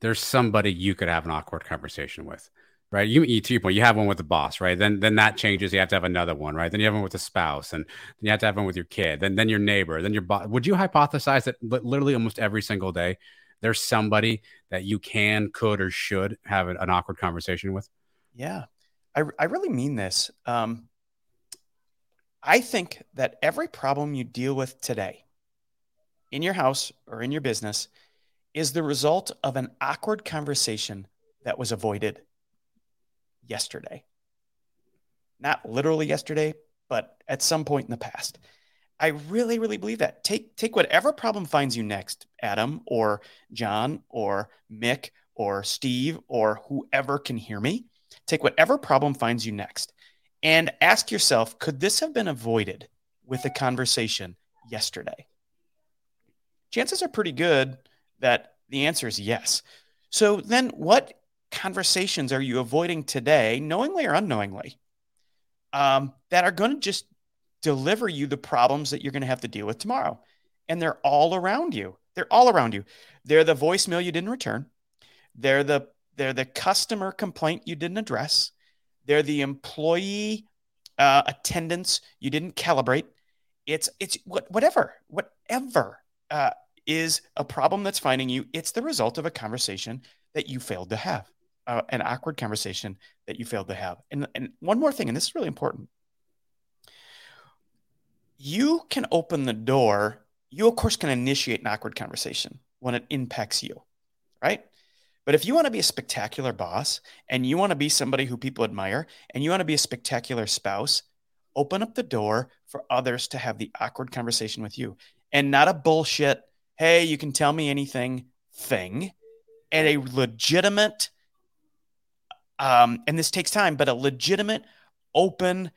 there's somebody you could have an awkward conversation with? Right? You, to your point, you have one with the boss, right? Then then that changes. You have to have another one, right? Then you have one with the spouse, and then you have to have one with your kid, then then your neighbor, then your boss. Would you hypothesize that literally almost every single day there's somebody that you can, could, or should have an, an awkward conversation with? Yeah, I I really mean this. Um, I think that every problem you deal with today, in your house or in your business, is the result of an awkward conversation that was avoided yesterday. Not literally yesterday, but at some point in the past. I really, really believe that. Take take whatever problem finds you next, Adam or John or Mick or Steve or whoever can hear me. Take whatever problem finds you next and ask yourself, could this have been avoided with a conversation yesterday? Chances are pretty good that the answer is yes. So then what conversations are you avoiding today, knowingly or unknowingly, um, that are going to just deliver you the problems that you're going to have to deal with tomorrow? And they're all around you. They're all around you. They're the voicemail you didn't return. They're the they're the customer complaint you didn't address. They're the employee uh, attendance you didn't calibrate. It's it's what whatever whatever uh, is a problem that's finding you. It's the result of a conversation that you failed to have uh, an awkward conversation that you failed to have. And, and one more thing, and this is really important. You can open the door. You, of course, can initiate an awkward conversation when it impacts you, right? But if you want to be a spectacular boss and you want to be somebody who people admire and you want to be a spectacular spouse, open up the door for others to have the awkward conversation with you and not a bullshit, hey, you can tell me anything thing, and a legitimate, um, and this takes time, but a legitimate, open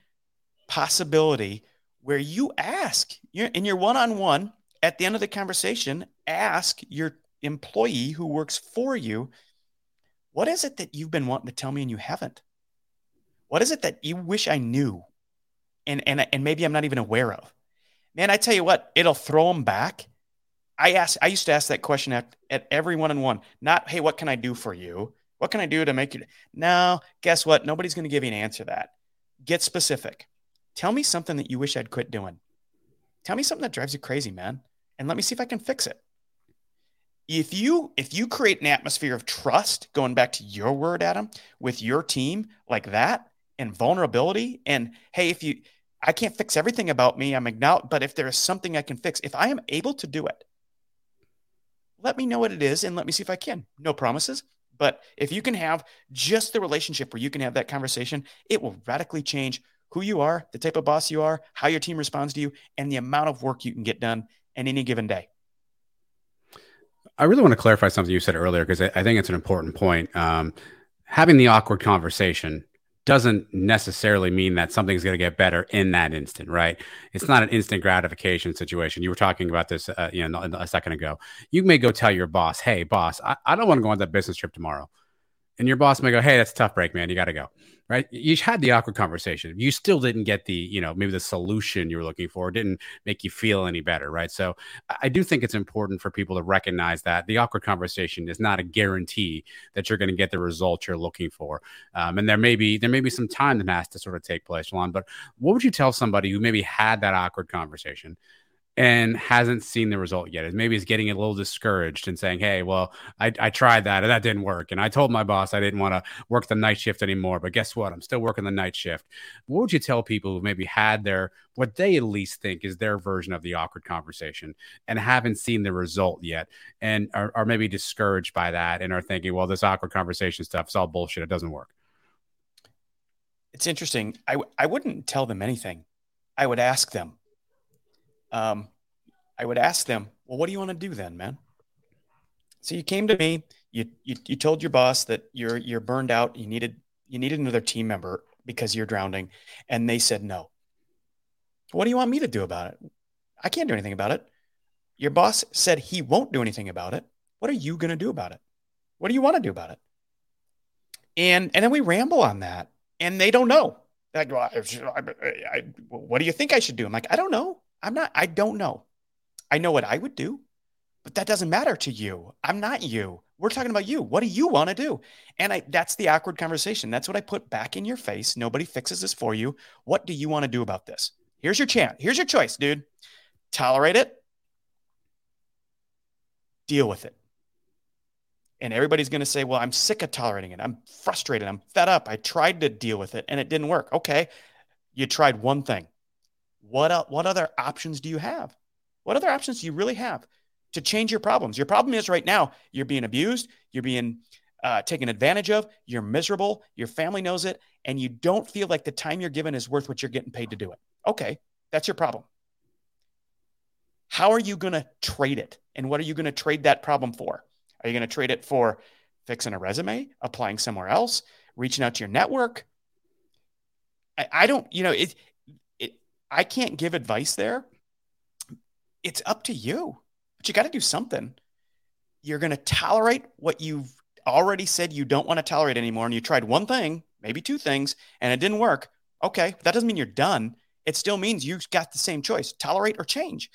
possibility where you ask you're, in your one-on-one at the end of the conversation, ask your employee who works for you, what is it that you've been wanting to tell me and you haven't? What is it that you wish I knew, and and and maybe I'm not even aware of? Man, I tell you what, it'll throw them back. I ask. I used to ask that question at, at every one-on-one. Not, hey, what can I do for you? What can I do to make you? No, guess what? Nobody's going to give you an answer that. Get specific. Tell me something that you wish I'd quit doing. Tell me something that drives you crazy, man, and let me see if I can fix it. If you if you create an atmosphere of trust, going back to your word, Adam, with your team like that, and vulnerability, and hey, if you I can't fix everything about me, I'm acknowledged, but if there is something I can fix, if I am able to do it, let me know what it is and let me see if I can. No promises, but if you can have just the relationship where you can have that conversation, it will radically change who you are, the type of boss you are, how your team responds to you, and the amount of work you can get done in any given day. I really want to clarify something you said earlier because I think it's an important point. Um, having the awkward conversation doesn't necessarily mean that something's going to get better in that instant, right? It's not an instant gratification situation. You were talking about this, uh, you know, a second ago. You may go tell your boss, "Hey, boss, I, I don't want to go on that business trip tomorrow," and your boss may go, "Hey, that's a tough break, man. You got to go." right? You had the awkward conversation. You still didn't get the, you know, maybe the solution you were looking for didn't make you feel any better, right? So I do think it's important for people to recognize that the awkward conversation is not a guarantee that you're going to get the result you're looking for. Um, and there may be there may be some time that has to sort of take place, Juan. But what would you tell somebody who maybe had that awkward conversation? And hasn't seen the result yet. Maybe he's getting a little discouraged and saying, Hey, well, I, I tried that and that didn't work. And I told my boss I didn't want to work the night shift anymore. But guess what? I'm still working the night shift. What would you tell people who maybe had their, what they at least think is their version of the awkward conversation and haven't seen the result yet and are, are maybe discouraged by that and are thinking, well, this awkward conversation stuff is all bullshit. It doesn't work. It's interesting. I, I wouldn't tell them anything. I would ask them, um, I would ask them, well, what do you want to do then, man? So you came to me, you, you, you told your boss that you're, you're burned out. You needed, you needed another team member because you're drowning. And they said, no. What do you want me to do about it? I can't do anything about it. Your boss said he won't do anything about it. What are you going to do about it? What do you want to do about it? And, and then we ramble on that and they don't know. Like, well, I, I, I, what do you think I should do? I'm like, I don't know. I'm not, I don't know. I know what I would do, but that doesn't matter to you. I'm not you. We're talking about you. What do you want to do? And I, that's the awkward conversation. That's what I put back in your face. Nobody fixes this for you. What do you want to do about this? Here's your chance. Here's your choice, dude. Tolerate it. Deal with it. And everybody's going to say, well, I'm sick of tolerating it. I'm frustrated. I'm fed up. I tried to deal with it and it didn't work. Okay. You tried one thing. What, what other options do you have? What other options do you really have to change your problems? Your problem is right now you're being abused, you're being uh, taken advantage of, you're miserable, your family knows it, and you don't feel like the time you're given is worth what you're getting paid to do it. Okay, that's your problem. How are you going to trade it? And what are you going to trade that problem for? Are you going to trade it for fixing a resume, applying somewhere else, reaching out to your network? I, I don't, you know, it, it, I can't give advice there. It's up to you, but you got to do something. You're going to tolerate what you've already said you don't want to tolerate anymore. And you tried one thing, maybe two things, and it didn't work. Okay. That doesn't mean you're done. It still means you've got the same choice tolerate or change.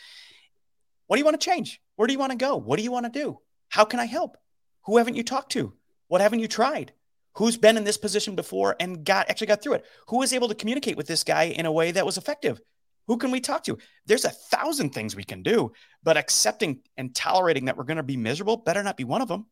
What do you want to change? Where do you want to go? What do you want to do? How can I help? Who haven't you talked to? What haven't you tried? Who's been in this position before and got actually got through it? Who was able to communicate with this guy in a way that was effective? Who can we talk to? There's a thousand things we can do, but accepting and tolerating that we're going to be miserable better not be one of them.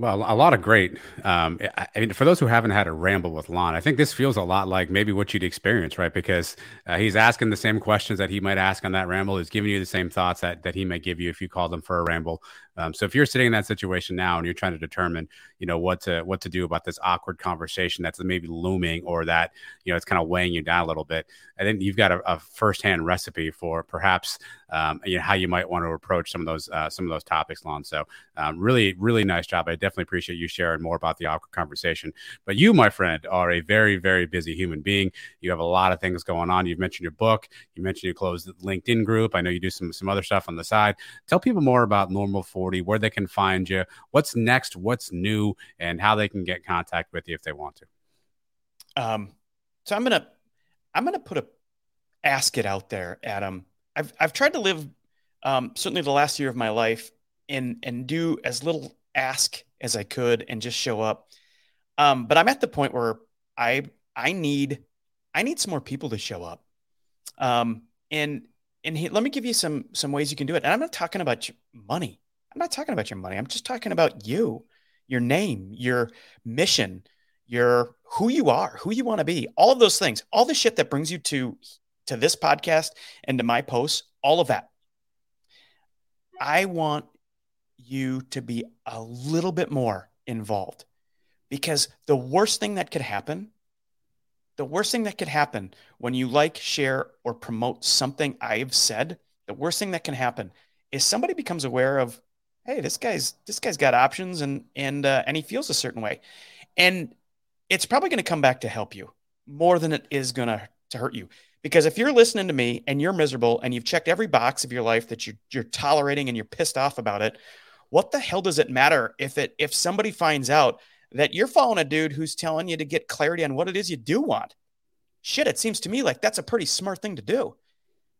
Well, a lot of great. Um, I mean, for those who haven't had a ramble with Lon, I think this feels a lot like maybe what you'd experience, right? Because uh, he's asking the same questions that he might ask on that ramble. He's giving you the same thoughts that that he may give you if you called him for a ramble. Um, so if you're sitting in that situation now and you're trying to determine, you know, what to what to do about this awkward conversation that's maybe looming or that you know it's kind of weighing you down a little bit, I think you've got a, a firsthand recipe for perhaps um, you know how you might want to approach some of those uh, some of those topics, Lon. So um, really, really nice job. I definitely appreciate you sharing more about the awkward conversation. But you, my friend, are a very very busy human being. You have a lot of things going on. You've mentioned your book. You mentioned you closed the LinkedIn group. I know you do some some other stuff on the side. Tell people more about Normal 40, where they can find you, what's next, what's new, and how they can get contact with you if they want to. Um, so I'm gonna I'm gonna put a ask it out there, Adam. I've I've tried to live um, certainly the last year of my life and and do as little ask as I could and just show up. Um, but I'm at the point where I I need I need some more people to show up. Um, and and he, let me give you some some ways you can do it. And I'm not talking about money. I'm not talking about your money. I'm just talking about you, your name, your mission, your who you are, who you want to be, all of those things, all the shit that brings you to to this podcast and to my posts, all of that. I want you to be a little bit more involved because the worst thing that could happen, the worst thing that could happen when you like, share, or promote something I've said, the worst thing that can happen is somebody becomes aware of, hey, this guy's this guy's got options and and uh, and he feels a certain way, and it's probably going to come back to help you more than it is going to to hurt you. Because if you're listening to me and you're miserable and you've checked every box of your life that you're, you're tolerating and you're pissed off about it, what the hell does it matter if it if somebody finds out that you're following a dude who's telling you to get clarity on what it is you do want? Shit, it seems to me like that's a pretty smart thing to do.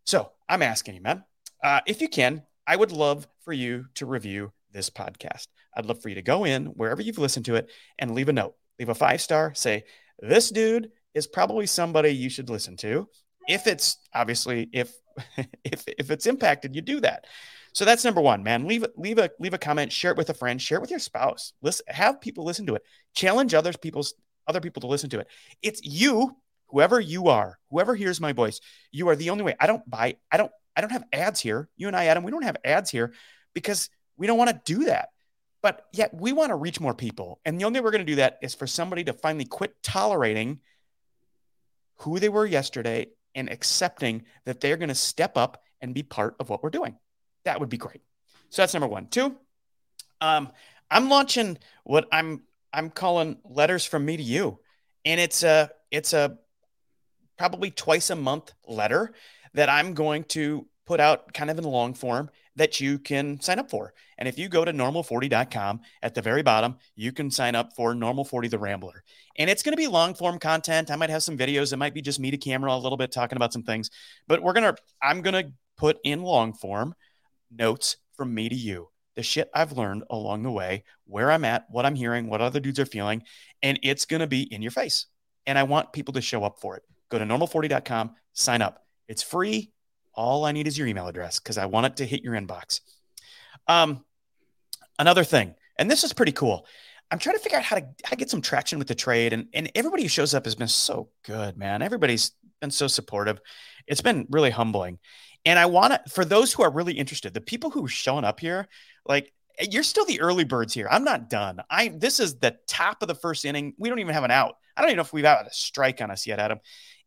So I'm asking you, man, uh, if you can, I would love for you to review this podcast. I'd love for you to go in wherever you've listened to it and leave a note, leave a five star, say, this dude is probably somebody you should listen to if it's obviously if if if it's impacted, you do that. So that's number one, man. Leave leave a leave a comment, share it with a friend, share it with your spouse. Listen, have people listen to it. Challenge others people's other people to listen to it. It's you, whoever you are, whoever hears my voice, you are the only way. I don't buy, I don't, I don't have ads here. You and I, Adam, we don't have ads here because we don't want to do that. But yet we want to reach more people. And the only way we're going to do that is for somebody to finally quit tolerating who they were yesterday and accepting that they're going to step up and be part of what we're doing. That would be great. So that's number one. Two, um, I'm launching what I'm I'm calling letters from me to you, and it's a it's a probably twice a month letter that I'm going to put out kind of in long form that you can sign up for. And if you go to normal40.com at the very bottom, you can sign up for Normal 40 The Rambler. And it's going to be long form content. I might have some videos. It might be just me to camera a little bit talking about some things, but we're going to, I'm going to put in long form notes from me to you. The shit I've learned along the way, where I'm at, what I'm hearing, what other dudes are feeling, and it's going to be in your face. And I want people to show up for it. Go to normal40.com, sign up. It's free. All I need is your email address because I want it to hit your inbox. Um, another thing, and this is pretty cool. I'm trying to figure out how to, how to get some traction with the trade, and and everybody who shows up has been so good, man. Everybody's been so supportive. It's been really humbling. And I want to, for those who are really interested, the people who are showing up here, like you're still the early birds here. I'm not done. I this is the top of the first inning. We don't even have an out. I don't even know if we've had a strike on us yet, Adam.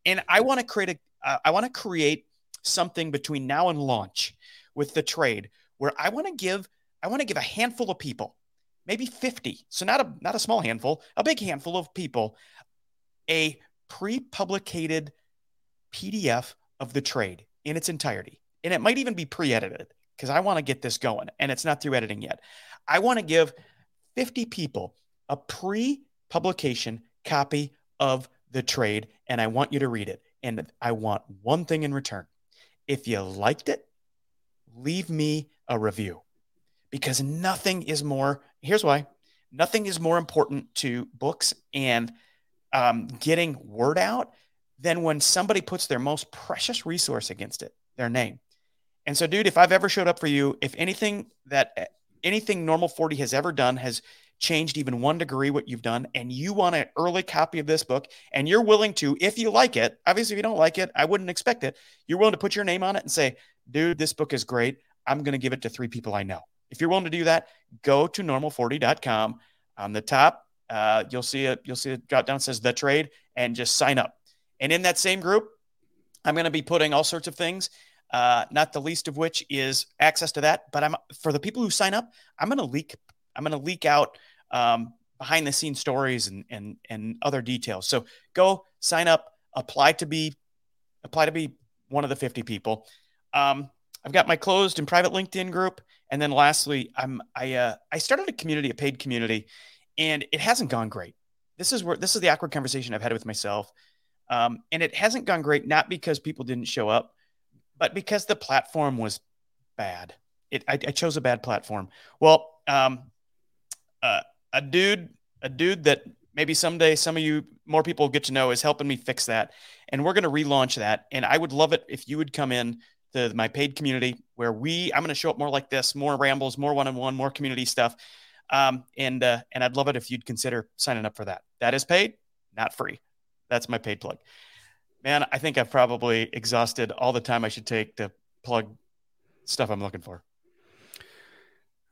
And I want to create a. Uh, I want to create something between now and launch with the trade where I want to give I want to give a handful of people, maybe 50. So not a not a small handful, a big handful of people a pre-publicated PDF of the trade in its entirety. And it might even be pre-edited because I want to get this going and it's not through editing yet. I want to give 50 people a pre-publication copy of the trade and I want you to read it. And I want one thing in return. If you liked it, leave me a review because nothing is more, here's why nothing is more important to books and um, getting word out than when somebody puts their most precious resource against it, their name. And so, dude, if I've ever showed up for you, if anything that anything normal 40 has ever done has changed even one degree what you've done, and you want an early copy of this book, and you're willing to, if you like it, obviously, if you don't like it, I wouldn't expect it. You're willing to put your name on it and say, dude, this book is great. I'm going to give it to three people I know. If you're willing to do that, go to normal40.com. On the top, uh, you'll see it. You'll see it drop down says the trade, and just sign up. And in that same group, I'm going to be putting all sorts of things. Uh, not the least of which is access to that. But I'm for the people who sign up, I'm going to leak. I'm going to leak out um, behind the scenes stories and and and other details. So go sign up, apply to be apply to be one of the 50 people. Um, I've got my closed and private LinkedIn group, and then lastly, I'm I uh, I started a community, a paid community, and it hasn't gone great. This is where this is the awkward conversation I've had with myself, um, and it hasn't gone great not because people didn't show up, but because the platform was bad. It I, I chose a bad platform. Well, um, uh, a dude, a dude that maybe someday some of you more people get to know is helping me fix that, and we're going to relaunch that. And I would love it if you would come in to my paid community where we I'm going to show up more like this, more rambles, more one-on-one, more community stuff. Um, and uh, and I'd love it if you'd consider signing up for that. That is paid, not free. That's my paid plug. Man, I think I've probably exhausted all the time I should take to plug stuff I'm looking for.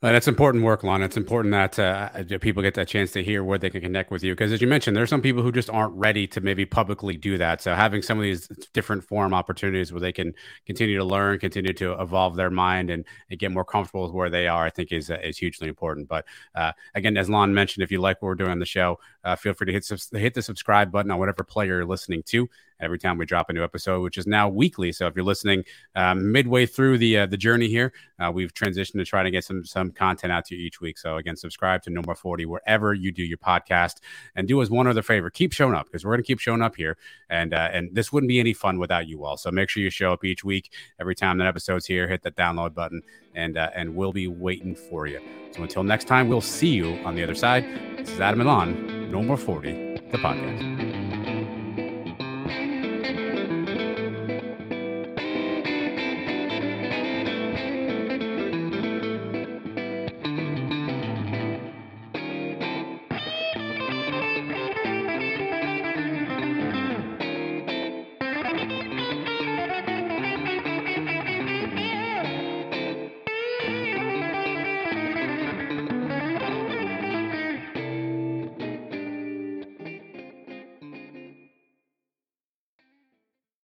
Well, that's important work, Lon. It's important that uh, people get that chance to hear where they can connect with you. Because as you mentioned, there's some people who just aren't ready to maybe publicly do that. So having some of these different forum opportunities where they can continue to learn, continue to evolve their mind, and, and get more comfortable with where they are, I think is uh, is hugely important. But uh, again, as Lon mentioned, if you like what we're doing on the show, uh, feel free to hit hit the subscribe button on whatever player you're listening to every time we drop a new episode, which is now weekly. So if you're listening um, midway through the uh, the journey here, uh, we've transitioned to trying to get some some content out to you each week. So again, subscribe to Normal 40 wherever you do your podcast, and do us one other favor: keep showing up because we're going to keep showing up here, and uh, and this wouldn't be any fun without you all. So make sure you show up each week. Every time that episode's here, hit that download button, and uh, and we'll be waiting for you. So until next time, we'll see you on the other side. This is Adam Lon, Normal 40, the podcast.